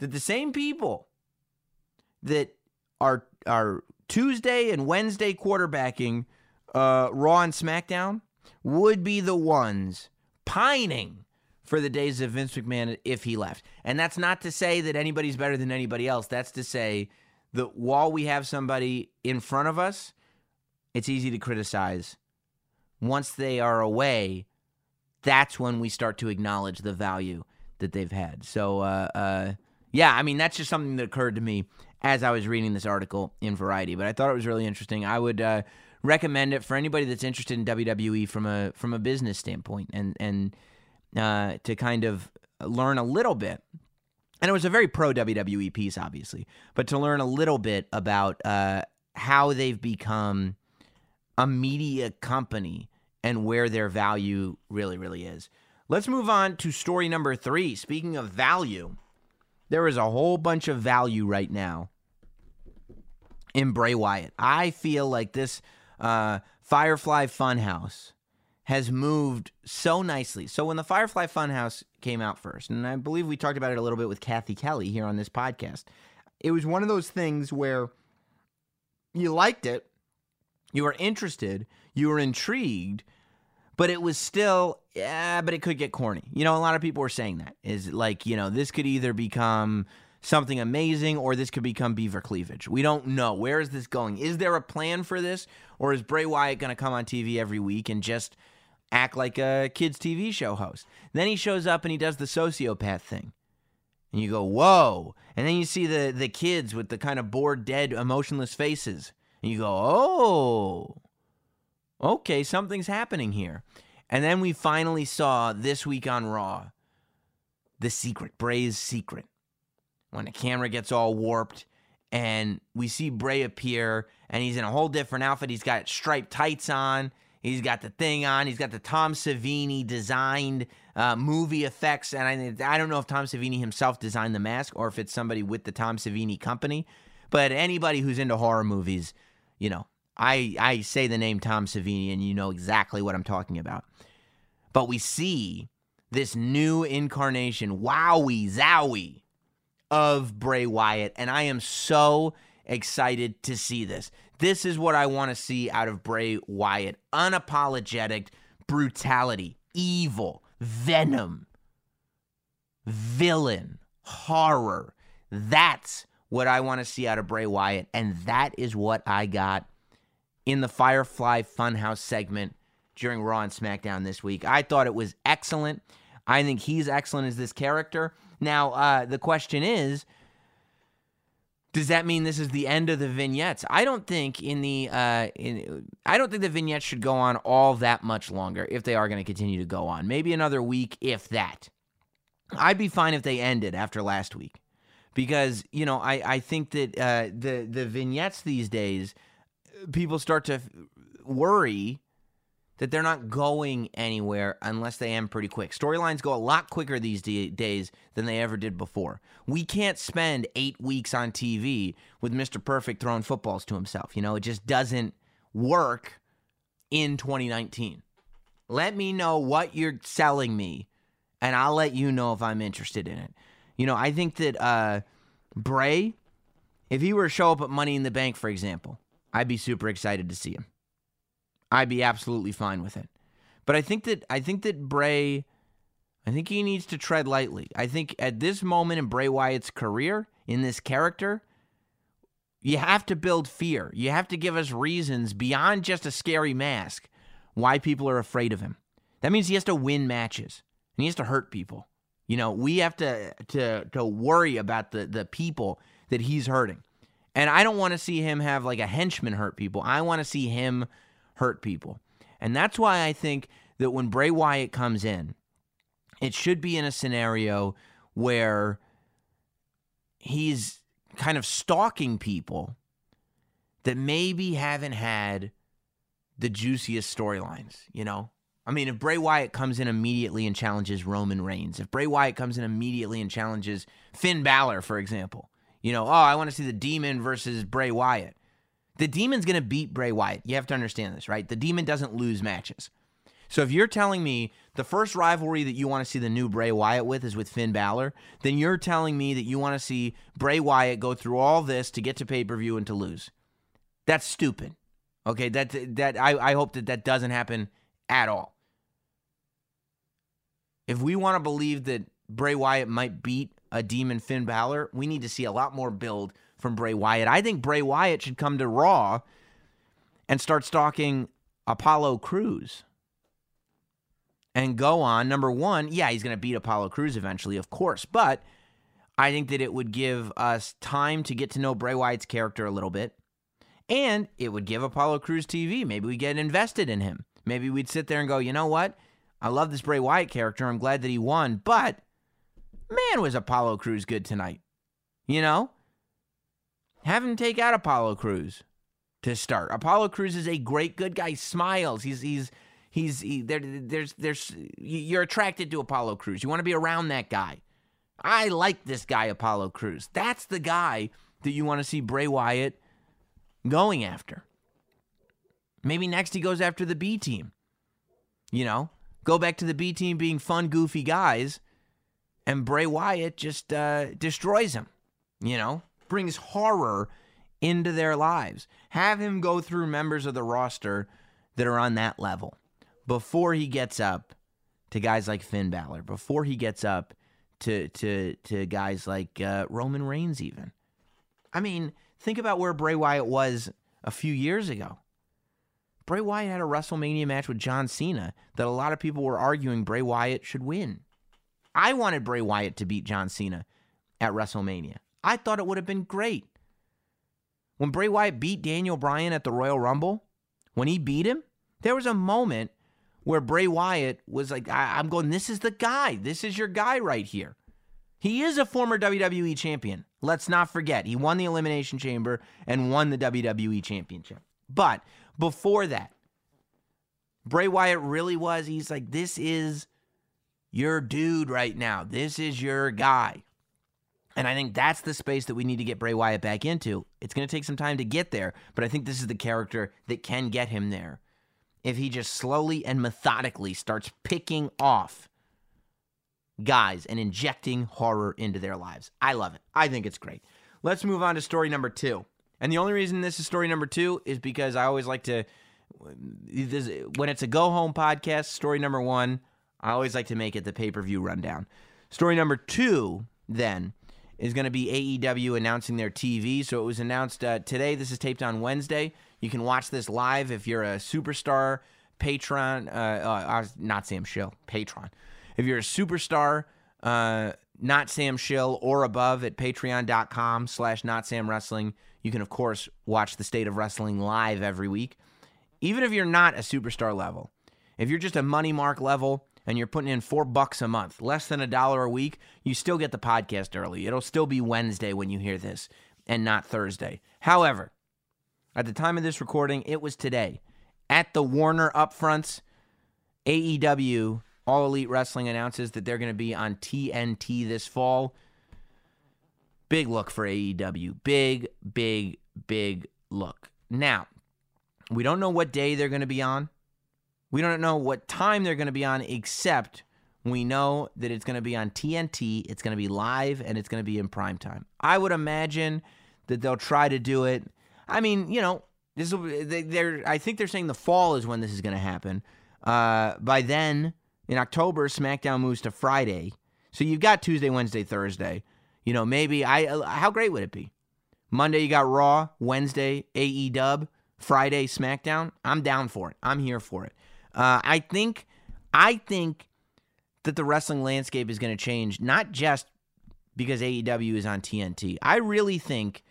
[SPEAKER 1] that the same people that are are Tuesday and Wednesday quarterbacking uh, Raw and SmackDown would be the ones pining for the days of Vince McMahon if he left. And that's not to say that anybody's better than anybody else. That's to say that while we have somebody in front of us, it's easy to criticize. Once they are away, that's when we start to acknowledge the value that they've had. So, uh, uh, yeah, I mean, that's just something that occurred to me as I was reading this article in Variety. But I thought it was really interesting. I would uh, recommend it for anybody that's interested in WWE from a from a business standpoint and and uh, to kind of learn a little bit. And it was a very pro WWE piece, obviously, but to learn a little bit about uh, how they've become a media company and where their value really, really is. Let's move on to story number three. Speaking of value, there is a whole bunch of value right now in Bray Wyatt. I feel like this uh, Firefly Funhouse has moved so nicely. So when the Firefly Funhouse came out first, and I believe we talked about it a little bit with Cathy Kelley here on this podcast, it was one of those things where you liked it, you were interested, you were intrigued, but it was still, yeah, but it could get corny. You know, a lot of people were saying that is like, you know, this could either become something amazing or this could become beaver cleavage. We don't know. Where is this going? Is there a plan for this? Or is Bray Wyatt going to come on TV every week and just act like a kids' TV show host? Then he shows up and he does the sociopath thing. And you go, whoa. And then you see the, the kids with the kind of bored, dead, emotionless faces. And you go, oh, okay, something's happening here. And then we finally saw this week on Raw the secret, Bray's secret when the camera gets all warped and we see Bray appear and he's in a whole different outfit. He's got striped tights on. He's got the thing on. He's got the Tom Savini designed uh, movie effects. And I, I don't know if Tom Savini himself designed the mask or if it's somebody with the Tom Savini company. But anybody who's into horror movies, you know, I, I say the name Tom Savini and you know exactly what I'm talking about. But we see this new incarnation, wowie zowie, of Bray Wyatt, and I am so excited to see this. This is what I want to see out of Bray Wyatt unapologetic brutality, evil, venom, villain, horror. That's what I want to see out of Bray Wyatt, and that is what I got in the Firefly Funhouse segment during Raw and SmackDown this week. I thought it was excellent. I think he's excellent as this character. Now, uh, the question is, does that mean this is the end of the vignettes? I don't think in the uh, in, I don't think the vignettes should go on all that much longer if they are going to continue to go on. Maybe another week, if that. I'd be fine if they ended after last week, because you know I I think that uh, the the vignettes these days, people start to worry that they're not going anywhere unless they end pretty quick. Storylines go a lot quicker these d- days than they ever did before. We can't spend eight weeks on TV with Mr. Perfect throwing footballs to himself. You know, it just doesn't work in 2019. Let me know what you're selling me, and I'll let you know if I'm interested in it. You know, I think that uh, Bray, if he were to show up at Money in the Bank, for example, I'd be super excited to see him. I'd be absolutely fine with it. But I think that I think that Bray I think he needs to tread lightly. I think at this moment in Bray Wyatt's career, in this character, you have to build fear. You have to give us reasons beyond just a scary mask why people are afraid of him. That means he has to win matches and he has to hurt people. You know, we have to to to worry about the the people that he's hurting. And I don't want to see him have like a henchman hurt people. I want to see him hurt people. And that's why I think that when Bray Wyatt comes in, it should be in a scenario where he's kind of stalking people that maybe haven't had the juiciest storylines, you know? I mean, if Bray Wyatt comes in immediately and challenges Roman Reigns, if Bray Wyatt comes in immediately and challenges Finn Balor, for example, you know, oh, I want to see the Demon versus Bray Wyatt. The Demon's going to beat Bray Wyatt. You have to understand this, right? The Demon doesn't lose matches. So if you're telling me the first rivalry that you want to see the new Bray Wyatt with is with Finn Balor, then you're telling me that you want to see Bray Wyatt go through all this to get to pay per view and to lose. That's stupid. Okay, that that I, I hope that that doesn't happen at all. If we want to believe that Bray Wyatt might beat a demon Finn Balor, we need to see a lot more build from Bray Wyatt. I think Bray Wyatt should come to Raw and start stalking Apollo Crews and go on. Number one, yeah, he's going to beat Apollo Crews eventually, of course, but I think that it would give us time to get to know Bray Wyatt's character a little bit. And it would give Apollo Crews TV. Maybe we get invested in him. Maybe we'd sit there and go, you know what? I love this Bray Wyatt character. I'm glad that he won, but man, was Apollo Crews good tonight. You know? Have him take out Apollo Crews to start. Apollo Crews is a great good guy. Smiles. He's he's he's he, there, there's there's you're attracted to Apollo Crews. You want to be around that guy. I like this guy Apollo Crews. That's the guy that you want to see Bray Wyatt going after. Maybe next he goes after the B team. You know, go back to the B team being fun, goofy guys, and Bray Wyatt just uh, destroys him. You know, brings horror into their lives. Have him go through members of the roster that are on that level before he gets up to guys like Finn Balor, before he gets up to to to guys like uh, Roman Reigns, even. I mean, think about where Bray Wyatt was a few years ago. Bray Wyatt had a WrestleMania match with John Cena that a lot of people were arguing Bray Wyatt should win. I wanted Bray Wyatt to beat John Cena at WrestleMania. I thought it would have been great. When Bray Wyatt beat Daniel Bryan at the Royal Rumble, when he beat him, there was a moment where Bray Wyatt was like, I- am going, this is the guy. This is your guy right here. He is a former WWE champion. Let's not forget, he won the Elimination Chamber and won the WWE Championship. But before that, Bray Wyatt really was, he's like, this is your dude right now. This is your guy. And I think that's the space that we need to get Bray Wyatt back into. It's going to take some time to get there, but I think this is the character that can get him there. If he just slowly and methodically starts picking off guys and injecting horror into their lives. I love it. I think it's great. Let's move on to story number two. And the only reason this is story number two is because I always like to, when it's a go home podcast, story number one, I always like to make it the pay per view rundown. Story number two, then, is going to be AEW announcing their TV. So it was announced uh, today. This is taped on Wednesday. You can watch this live if you're a superstar patron. Uh, uh, not Sam Shill, patron. If you're a superstar, uh, not Sam Shill or above at patreon.com slash not Sam Wrestling, you can, of course, watch the state of wrestling live every week. Even if you're not a superstar level, if you're just a money mark level, and you're putting in four bucks a month, less than a dollar a week, you still get the podcast early. It'll still be Wednesday when you hear this and not Thursday. However, at the time of this recording, it was today. At the Warner Upfronts, AEW, All Elite Wrestling, announces that they're going to be on TNT this fall. Big look for AEW. Big, big, big look. Now, we don't know what day they're going to be on. We don't know what time they're going to be on, except we know that it's going to be on TNT. It's going to be live and it's going to be in prime time. I would imagine that they'll try to do it. I mean, you know, this will. They're. I think they're saying the fall is when this is going to happen. Uh, by then, in October, SmackDown moves to Friday, so you've got Tuesday, Wednesday, Thursday. You know, maybe I. How great would it be? Monday you got Raw, Wednesday AEW, Friday SmackDown. I'm down for it. I'm here for it. Uh, I think, I think that the wrestling landscape is going to change, not just because AEW is on TNT. I really think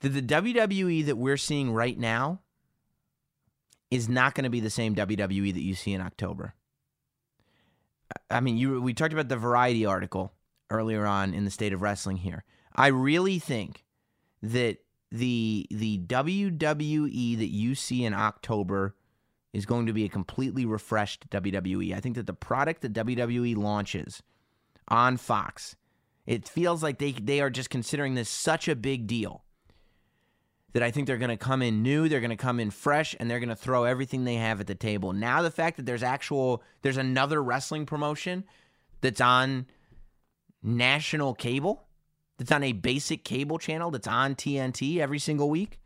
[SPEAKER 1] that the WWE that we're seeing right now is not going to be the same WWE that you see in October. I mean, you we talked about the Variety article earlier on in the state of wrestling here. I really think that the the WWE that you see in October is going to be a completely refreshed WWE. I think that the product that WWE launches on Fox, it feels like they they are just considering this such a big deal that I think they're going to come in new, they're going to come in fresh and they're going to throw everything they have at the table. Now the fact that there's actual there's another wrestling promotion that's on national cable, that's on a basic cable channel that's on TNT every single week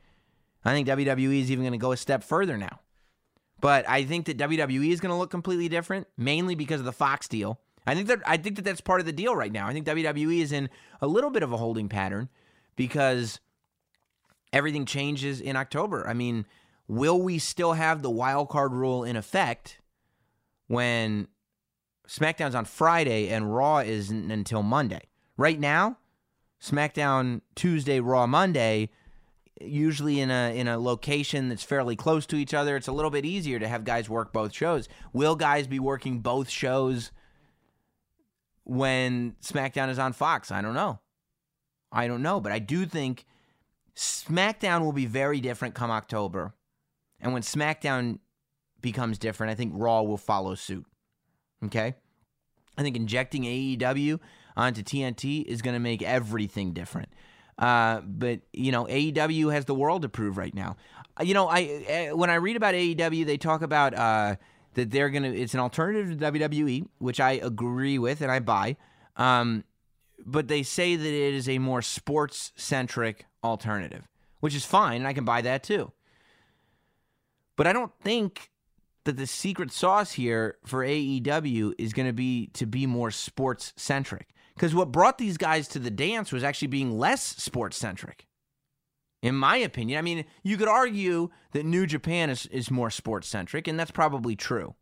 [SPEAKER 1] I think WWE is even going to go a step further now. But I think that WWE is going to look completely different, mainly because of the Fox deal. I think that I think that that's part of the deal right now. I think WWE is in a little bit of a holding pattern because everything changes in October. I mean, will we still have the wild card rule in effect when SmackDown's on Friday and Raw isn't until Monday? Right now, SmackDown Tuesday, Raw Monday, usually in a in a location that's fairly close to each other. It's a little bit easier to have guys work both shows. Will guys be working both shows when SmackDown is on Fox? I don't know. I don't know, but I do think SmackDown will be very different come October. And when SmackDown becomes different, I think Raw will follow suit. Okay? I think injecting AEW onto TNT is going to make everything different. Uh, but you know, AEW has the world to prove right now. Uh, You know, I uh, when I read about AEW, they talk about uh, that they're gonna. It's an alternative to WWE, which I agree with and I buy. Um, but they say that it is a more sports centric alternative, which is fine, and I can buy that too. But I don't think that the secret sauce here for AEW is going to be to be more sports centric. Because what brought these guys to the dance was actually being less sports centric. In my opinion, I mean, you could argue that New Japan is, is more sports centric, and that's probably true.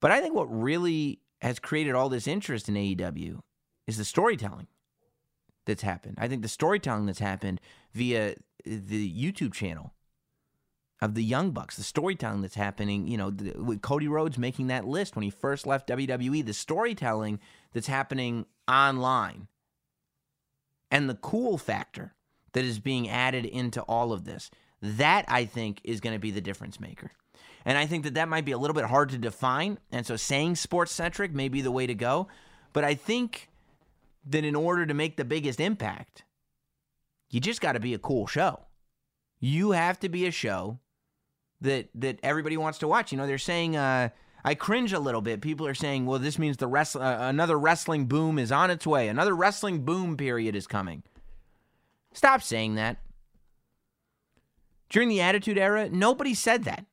[SPEAKER 1] But I think what really has created all this interest in AEW is the storytelling that's happened. I think the storytelling that's happened via the YouTube channel of the Young Bucks, the storytelling that's happening, you know, the, with Cody Rhodes making that list when he first left WWE, the storytelling that's happening online, and the cool factor that is being added into all of this. That I think is going to be the difference maker. And I think that that might be a little bit hard to define. And so saying sports centric may be the way to go. But I think that in order to make the biggest impact, you just got to be a cool show. You have to be a show that that everybody wants to watch. You know, they're saying uh, I cringe a little bit. People are saying, "Well, this means the rest uh, another wrestling boom is on its way. Another wrestling boom period is coming." Stop saying that. During the Attitude Era, nobody said that.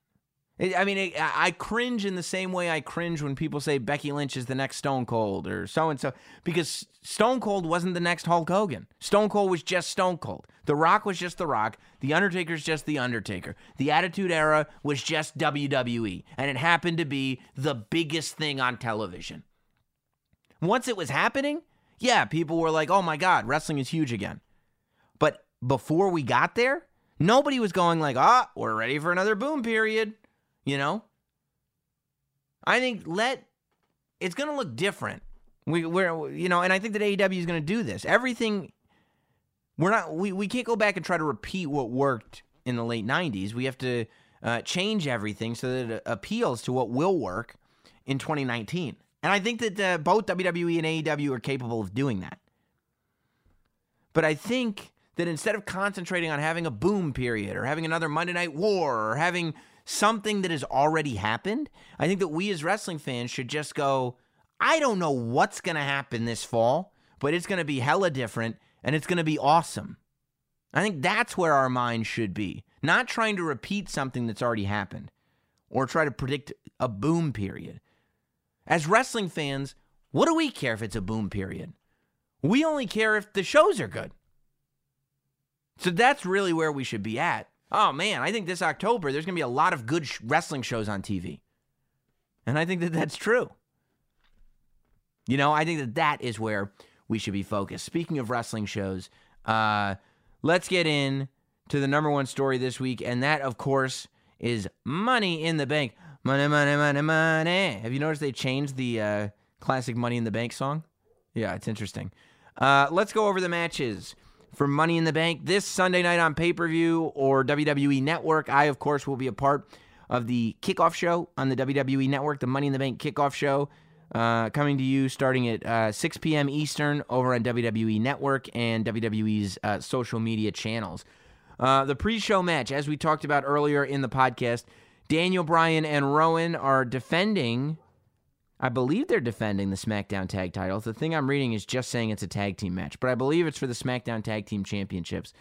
[SPEAKER 1] I mean, I cringe in the same way I cringe when people say Becky Lynch is the next Stone Cold or so and so, because Stone Cold wasn't the next Hulk Hogan. Stone Cold was just Stone Cold. The Rock was just The Rock. The Undertaker's just The Undertaker. The Attitude Era was just WWE, and it happened to be the biggest thing on television. Once it was happening, yeah, people were like, oh my God, wrestling is huge again. But before we got there, nobody was going like, ah, we're ready for another boom period. You know? I think let it's going to look different. We we're you know, and I think that AEW is going to do this. Everything we're not we, we can't go back and try to repeat what worked in the late 90s. We have to uh, change everything so that it appeals to what will work in 2019. And I think that uh, both WWE and AEW are capable of doing that. But I think that instead of concentrating on having a boom period or having another Monday Night War or having something that has already happened, I think that we as wrestling fans should just go, I don't know what's going to happen this fall, but it's going to be hella different and it's going to be awesome. I think that's where our mind should be, not trying to repeat something that's already happened or try to predict a boom period. As wrestling fans, what do we care if it's a boom period? We only care if the shows are good. So that's really where we should be at. Oh man, I think this October there's going to be a lot of good sh- wrestling shows on TV. And I think that that's true. You know, I think that that is where we should be focused. Speaking of wrestling shows, uh, let's get in to the number one story this week, and that, of course, is Money in the Bank. Money, money, money, money. Have you noticed they changed the uh, classic Money in the Bank song? Yeah, it's interesting. Uh, let's go over the matches for Money in the Bank this Sunday night on pay per view or WWE Network. I, of course, will be a part of the kickoff show on the WWE Network, the Money in the Bank kickoff show, uh, coming to you starting at uh, 6 p.m. Eastern over on WWE Network and WWE's uh, social media channels. Uh, the pre show match, as we talked about earlier in the podcast, Daniel Bryan and Rowan are defending. I believe they're defending the SmackDown Tag titles. The thing I'm reading is just saying it's a tag team match, but I believe it's for the SmackDown Tag Team Championships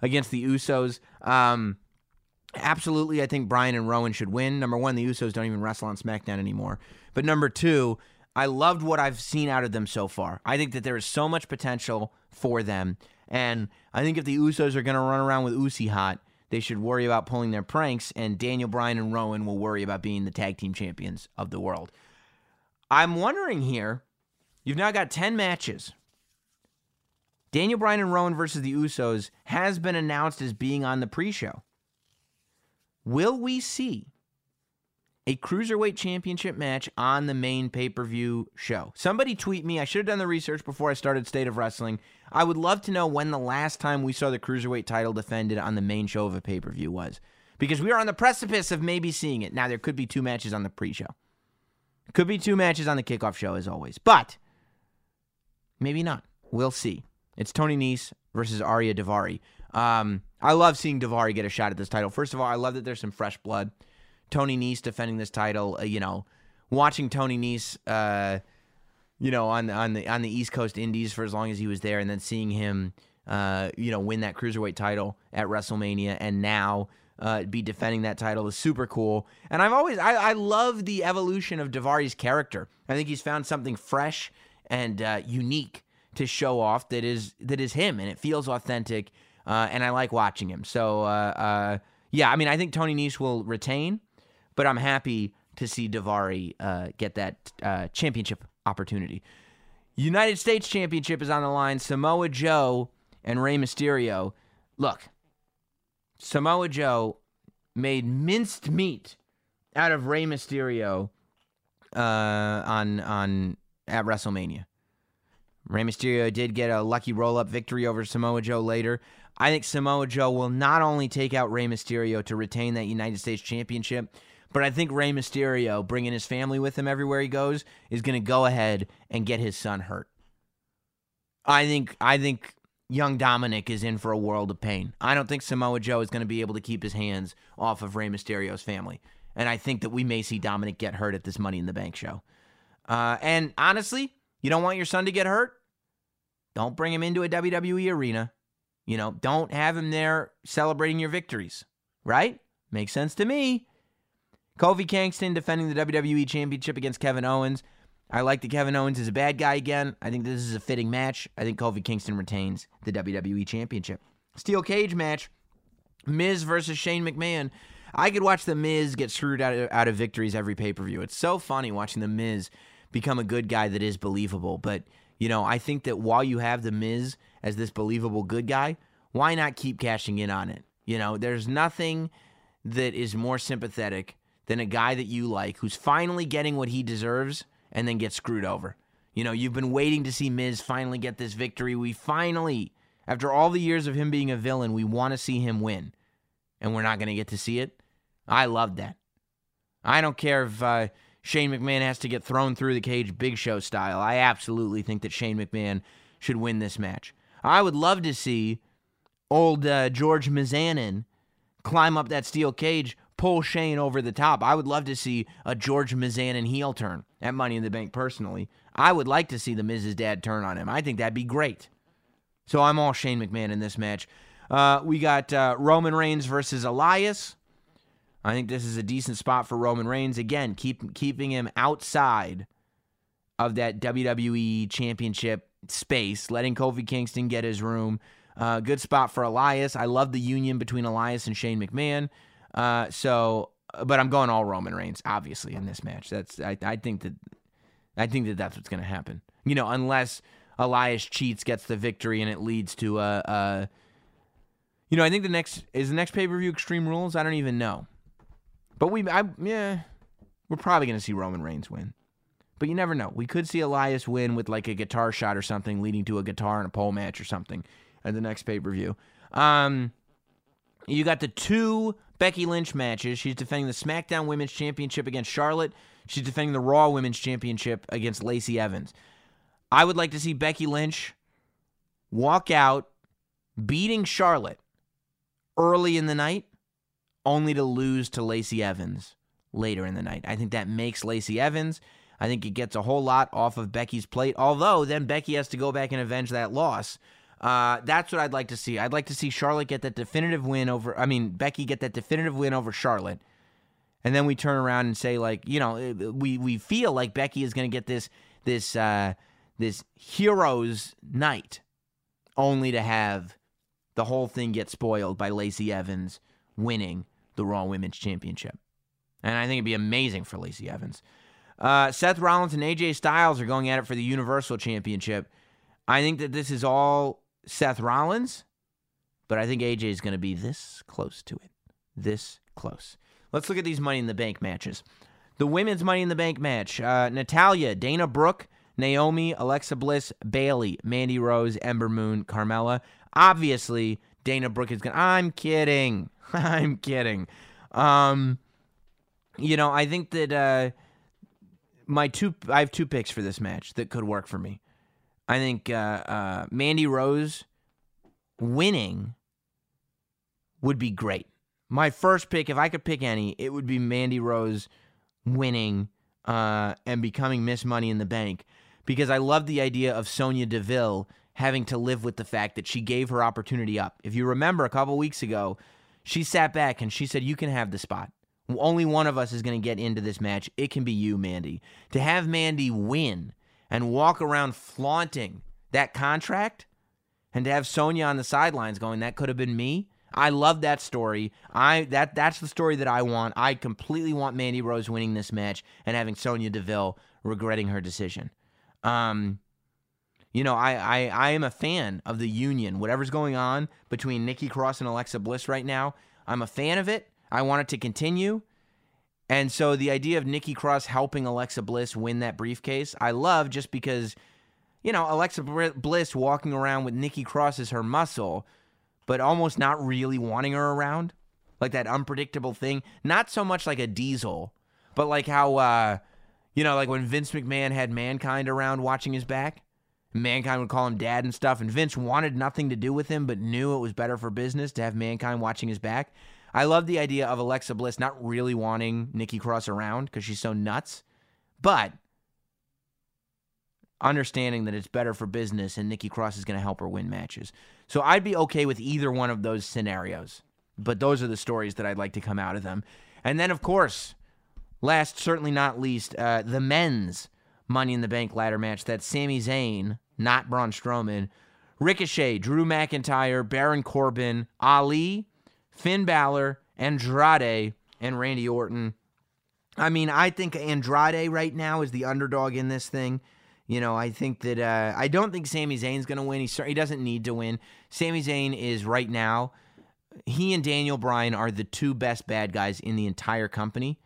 [SPEAKER 1] against the Usos. Um, absolutely, I think Bryan and Rowan should win. Number one, the Usos don't even wrestle on SmackDown anymore. But number two, I loved what I've seen out of them so far. I think that there is so much potential for them. And I think if the Usos are going to run around with Usi hot, they should worry about pulling their pranks, and Daniel Bryan and Rowan will worry about being the tag team champions of the world. I'm wondering here, you've now got 10 matches. Daniel Bryan and Rowan versus the Usos has been announced as being on the pre show. Will we see a cruiserweight championship match on the main pay per view show? Somebody tweet me. I should have done the research before I started State of Wrestling. I would love to know when the last time we saw the cruiserweight title defended on the main show of a pay per view was. Because we are on the precipice of maybe seeing it. Now, there could be two matches on the pre show. Could be two matches on the kickoff show, as always. But maybe not. We'll see. It's Tony Nese versus Ariya Daivari. Um, I love seeing Daivari get a shot at this title. First of all, I love that there's some fresh blood. Tony Nese defending this title. Uh, you know, watching Tony Nese, uh, you know, on on the on the East Coast Indies for as long as he was there, and then seeing him, uh, you know, win that cruiserweight title at WrestleMania, and now uh, be defending that title is super cool. And I've always I, I love the evolution of Daivari's character. I think he's found something fresh and uh, unique to show off that is that is him, and it feels authentic. Uh, and I like watching him. So uh, uh, yeah, I mean, I think Tony Nese will retain, but I'm happy to see Daivari uh, get that championship opportunity. United States Championship is on the line. Samoa Joe and Rey Mysterio. Look, Samoa Joe made minced meat out of Rey Mysterio uh, on on at WrestleMania. Rey Mysterio did get a lucky roll up victory over Samoa Joe later. I think Samoa Joe will not only take out Rey Mysterio to retain that United States Championship, but I think Rey Mysterio, bringing his family with him everywhere he goes, is going to go ahead and get his son hurt. I think I think young Dominic is in for a world of pain. I don't think Samoa Joe is going to be able to keep his hands off of Rey Mysterio's family. And I think that we may see Dominic get hurt at this Money in the Bank show. Uh, and honestly, you don't want your son to get hurt? Don't bring him into a WWE arena. You know, don't have him there celebrating your victories, right? Makes sense to me. Kofi Kingston defending the WWE Championship against Kevin Owens. I like that Kevin Owens is a bad guy again. I think this is a fitting match. I think Kofi Kingston retains the WWE Championship. Steel cage match Miz versus Shane McMahon. I could watch The Miz get screwed out of, out of victories every pay per view. It's so funny watching The Miz become a good guy that is believable. But, you know, I think that while you have The Miz as this believable good guy, why not keep cashing in on it? You know, there's nothing that is more sympathetic than a guy that you like who's finally getting what he deserves and then get screwed over. You know, you've been waiting to see Miz finally get this victory. We finally, after all the years of him being a villain, we want to see him win. And we're not going to get to see it. I love that. I don't care if uh, Shane McMahon has to get thrown through the cage Big Show style. I absolutely think that Shane McMahon should win this match. I would love to see old uh, George Mizanin climb up that steel cage, pull Shane over the top. I would love to see a George Mizanin heel turn at Money in the Bank personally. I would like to see the Miz's dad turn on him. I think that'd be great. So I'm all Shane McMahon in this match. Uh, we got uh, Roman Reigns versus Elias. I think this is a decent spot for Roman Reigns. Again, keep keeping him outside of that WWE Championship space, letting Kofi Kingston get his room. Uh, good spot for Elias. I love the union between Elias and Shane McMahon. Uh, so, but I'm going all Roman Reigns, obviously, in this match. That's I, I think that I think that that's what's going to happen. You know, unless Elias cheats, gets the victory, and it leads to a. a you know, I think the next is the next pay per view Extreme Rules. I don't even know, but we, I, yeah, we're probably going to see Roman Reigns win. But you never know. We could see Elias win with like a guitar shot or something, leading to a guitar and a pole match or something at the next pay per view. Um, you got the two Becky Lynch matches. She's defending the SmackDown Women's Championship against Charlotte. She's defending the Raw Women's Championship against Lacey Evans. I would like to see Becky Lynch walk out beating Charlotte early in the night, only to lose to Lacey Evans later in the night. I think that makes Lacey Evans. I think it gets a whole lot off of Becky's plate. Although then Becky has to go back and avenge that loss. Uh, that's what I'd like to see. I'd like to see Charlotte get that definitive win over. I mean, Becky get that definitive win over Charlotte, and then we turn around and say like, you know, we we feel like Becky is going to get this this uh, this heroes night, only to have the whole thing get spoiled by Lacey Evans winning the Raw Women's Championship. And I think it'd be amazing for Lacey Evans. Uh, Seth Rollins and AJ Styles are going at it for the Universal Championship. I think that this is all Seth Rollins, but I think AJ is going to be this close to it. This close. Let's look at these Money in the Bank matches. The women's Money in the Bank match uh, Natalya, Dana Brooke, Naomi, Alexa Bliss, Bayley, Mandy Rose, Ember Moon, Carmella. Obviously, Dana Brooke is going to. I'm kidding. I'm kidding. Um, you know, I think that uh, my two, I have two picks for this match that could work for me. I think uh, uh, Mandy Rose winning would be great. My first pick, if I could pick any, it would be Mandy Rose winning uh, and becoming Miss Money in the Bank because I love the idea of Sonya Deville having to live with the fact that she gave her opportunity up. If you remember a couple weeks ago, she sat back and she said, You can have the spot. Only one of us is going to get into this match. It can be you, Mandy. To have Mandy win and walk around flaunting that contract and to have Sonya on the sidelines going, That could have been me. I love that story. I that that's the story that I want. I completely want Mandy Rose winning this match and having Sonya Deville regretting her decision. Um, you know, I, I I am a fan of the union. Whatever's going on between Nikki Cross and Alexa Bliss right now, I'm a fan of it. I want it to continue. And so the idea of Nikki Cross helping Alexa Bliss win that briefcase, I love just because, you know, Alexa Bliss walking around with Nikki Cross as her muscle but almost not really wanting her around. Like that unpredictable thing. Not so much like a diesel, but like how, uh, you know, like when Vince McMahon had Mankind around watching his back. Mankind would call him dad and stuff, and Vince wanted nothing to do with him, but knew it was better for business to have Mankind watching his back. I love the idea of Alexa Bliss not really wanting Nikki Cross around because she's so nuts, but understanding that it's better for business and Nikki Cross is going to help her win matches. So I'd be okay with either one of those scenarios. But those are the stories that I'd like to come out of them. And then, of course, last, certainly not least, uh, the men's Money in the Bank ladder match. That's Sami Zayn, not Braun Strowman, Ricochet, Drew McIntyre, Baron Corbin, Ali, Finn Balor, Andrade, and Randy Orton. I mean, I think Andrade right now is the underdog in this thing. You know, I think that uh, I don't think Sami Zayn's going to win. He he doesn't need to win. Sami Zayn is right now. He and Daniel Bryan are the two best bad guys in the entire company.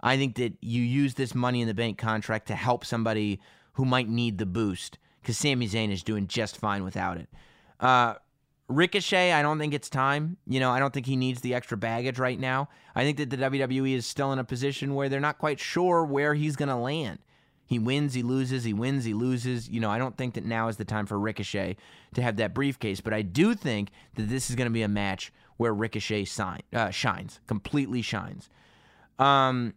[SPEAKER 1] I think that you use this Money in the Bank contract to help somebody who might need the boost because Sami Zayn is doing just fine without it. Uh, Ricochet, I don't think it's time. You know, I don't think he needs the extra baggage right now. I think that the WWE is still in a position where they're not quite sure where he's going to land. He wins, he loses, he wins, he loses. You know, I don't think that now is the time for Ricochet to have that briefcase, but I do think that this is going to be a match where Ricochet sign, uh, shines, completely shines. Um,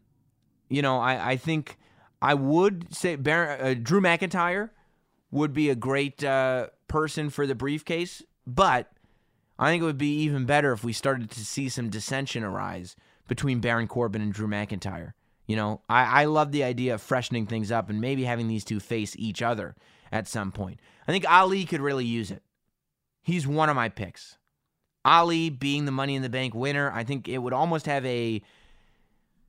[SPEAKER 1] you know, I, I think I would say Bar- uh, Drew McIntyre would be a great uh, person for the briefcase, but I think it would be even better if we started to see some dissension arise between Baron Corbin and Drew McIntyre. You know, I, I love the idea of freshening things up and maybe having these two face each other at some point. I think Ali could really use it. He's one of my picks. Ali being the Money in the Bank winner, I think it would almost have a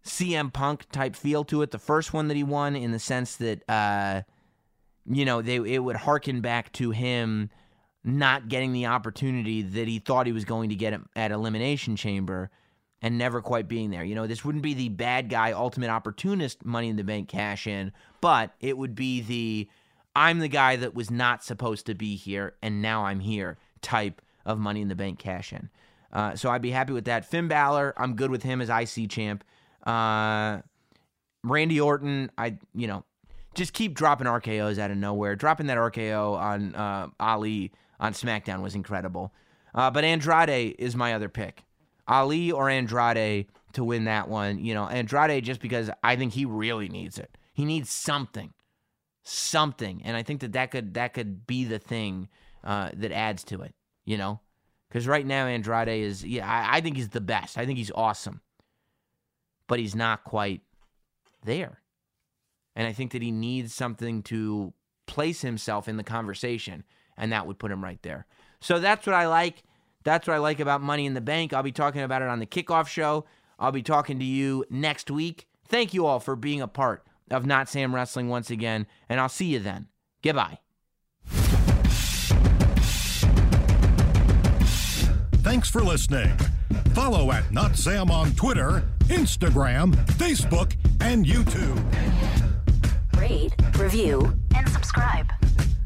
[SPEAKER 1] CM Punk type feel to it. The first one that he won, in the sense that, uh, you know, they it would harken back to him not getting the opportunity that he thought he was going to get at Elimination Chamber and never quite being there. You know, this wouldn't be the bad guy, ultimate opportunist money in the bank cash in, but it would be the I'm the guy that was not supposed to be here and now I'm here type of money in the bank cash in. Uh, so I'd be happy with that. Finn Balor, I'm good with him as IC champ. Uh, Randy Orton, I you know, just keep dropping RKO's out of nowhere. Dropping that RKO on uh, Ali on SmackDown was incredible. Uh, but Andrade is my other pick. Ali or Andrade to win that one. You know, Andrade just because I think he really needs it. He needs something, something, and I think that that could that could be the thing uh, that adds to it. You know, because right now Andrade is yeah, I, I think he's the best. I think he's awesome, but he's not quite there. And I think that he needs something to place himself in the conversation, and that would put him right there. So that's what I like. That's what I like about Money in the Bank. I'll be talking about it on the kickoff show. I'll be talking to you next week. Thank you all for being a part of Not Sam Wrestling once again, and I'll see you then. Goodbye.
[SPEAKER 3] Thanks for listening. Follow at Not Sam on Twitter, Instagram, Facebook, and YouTube.
[SPEAKER 2] Rate, review, and subscribe.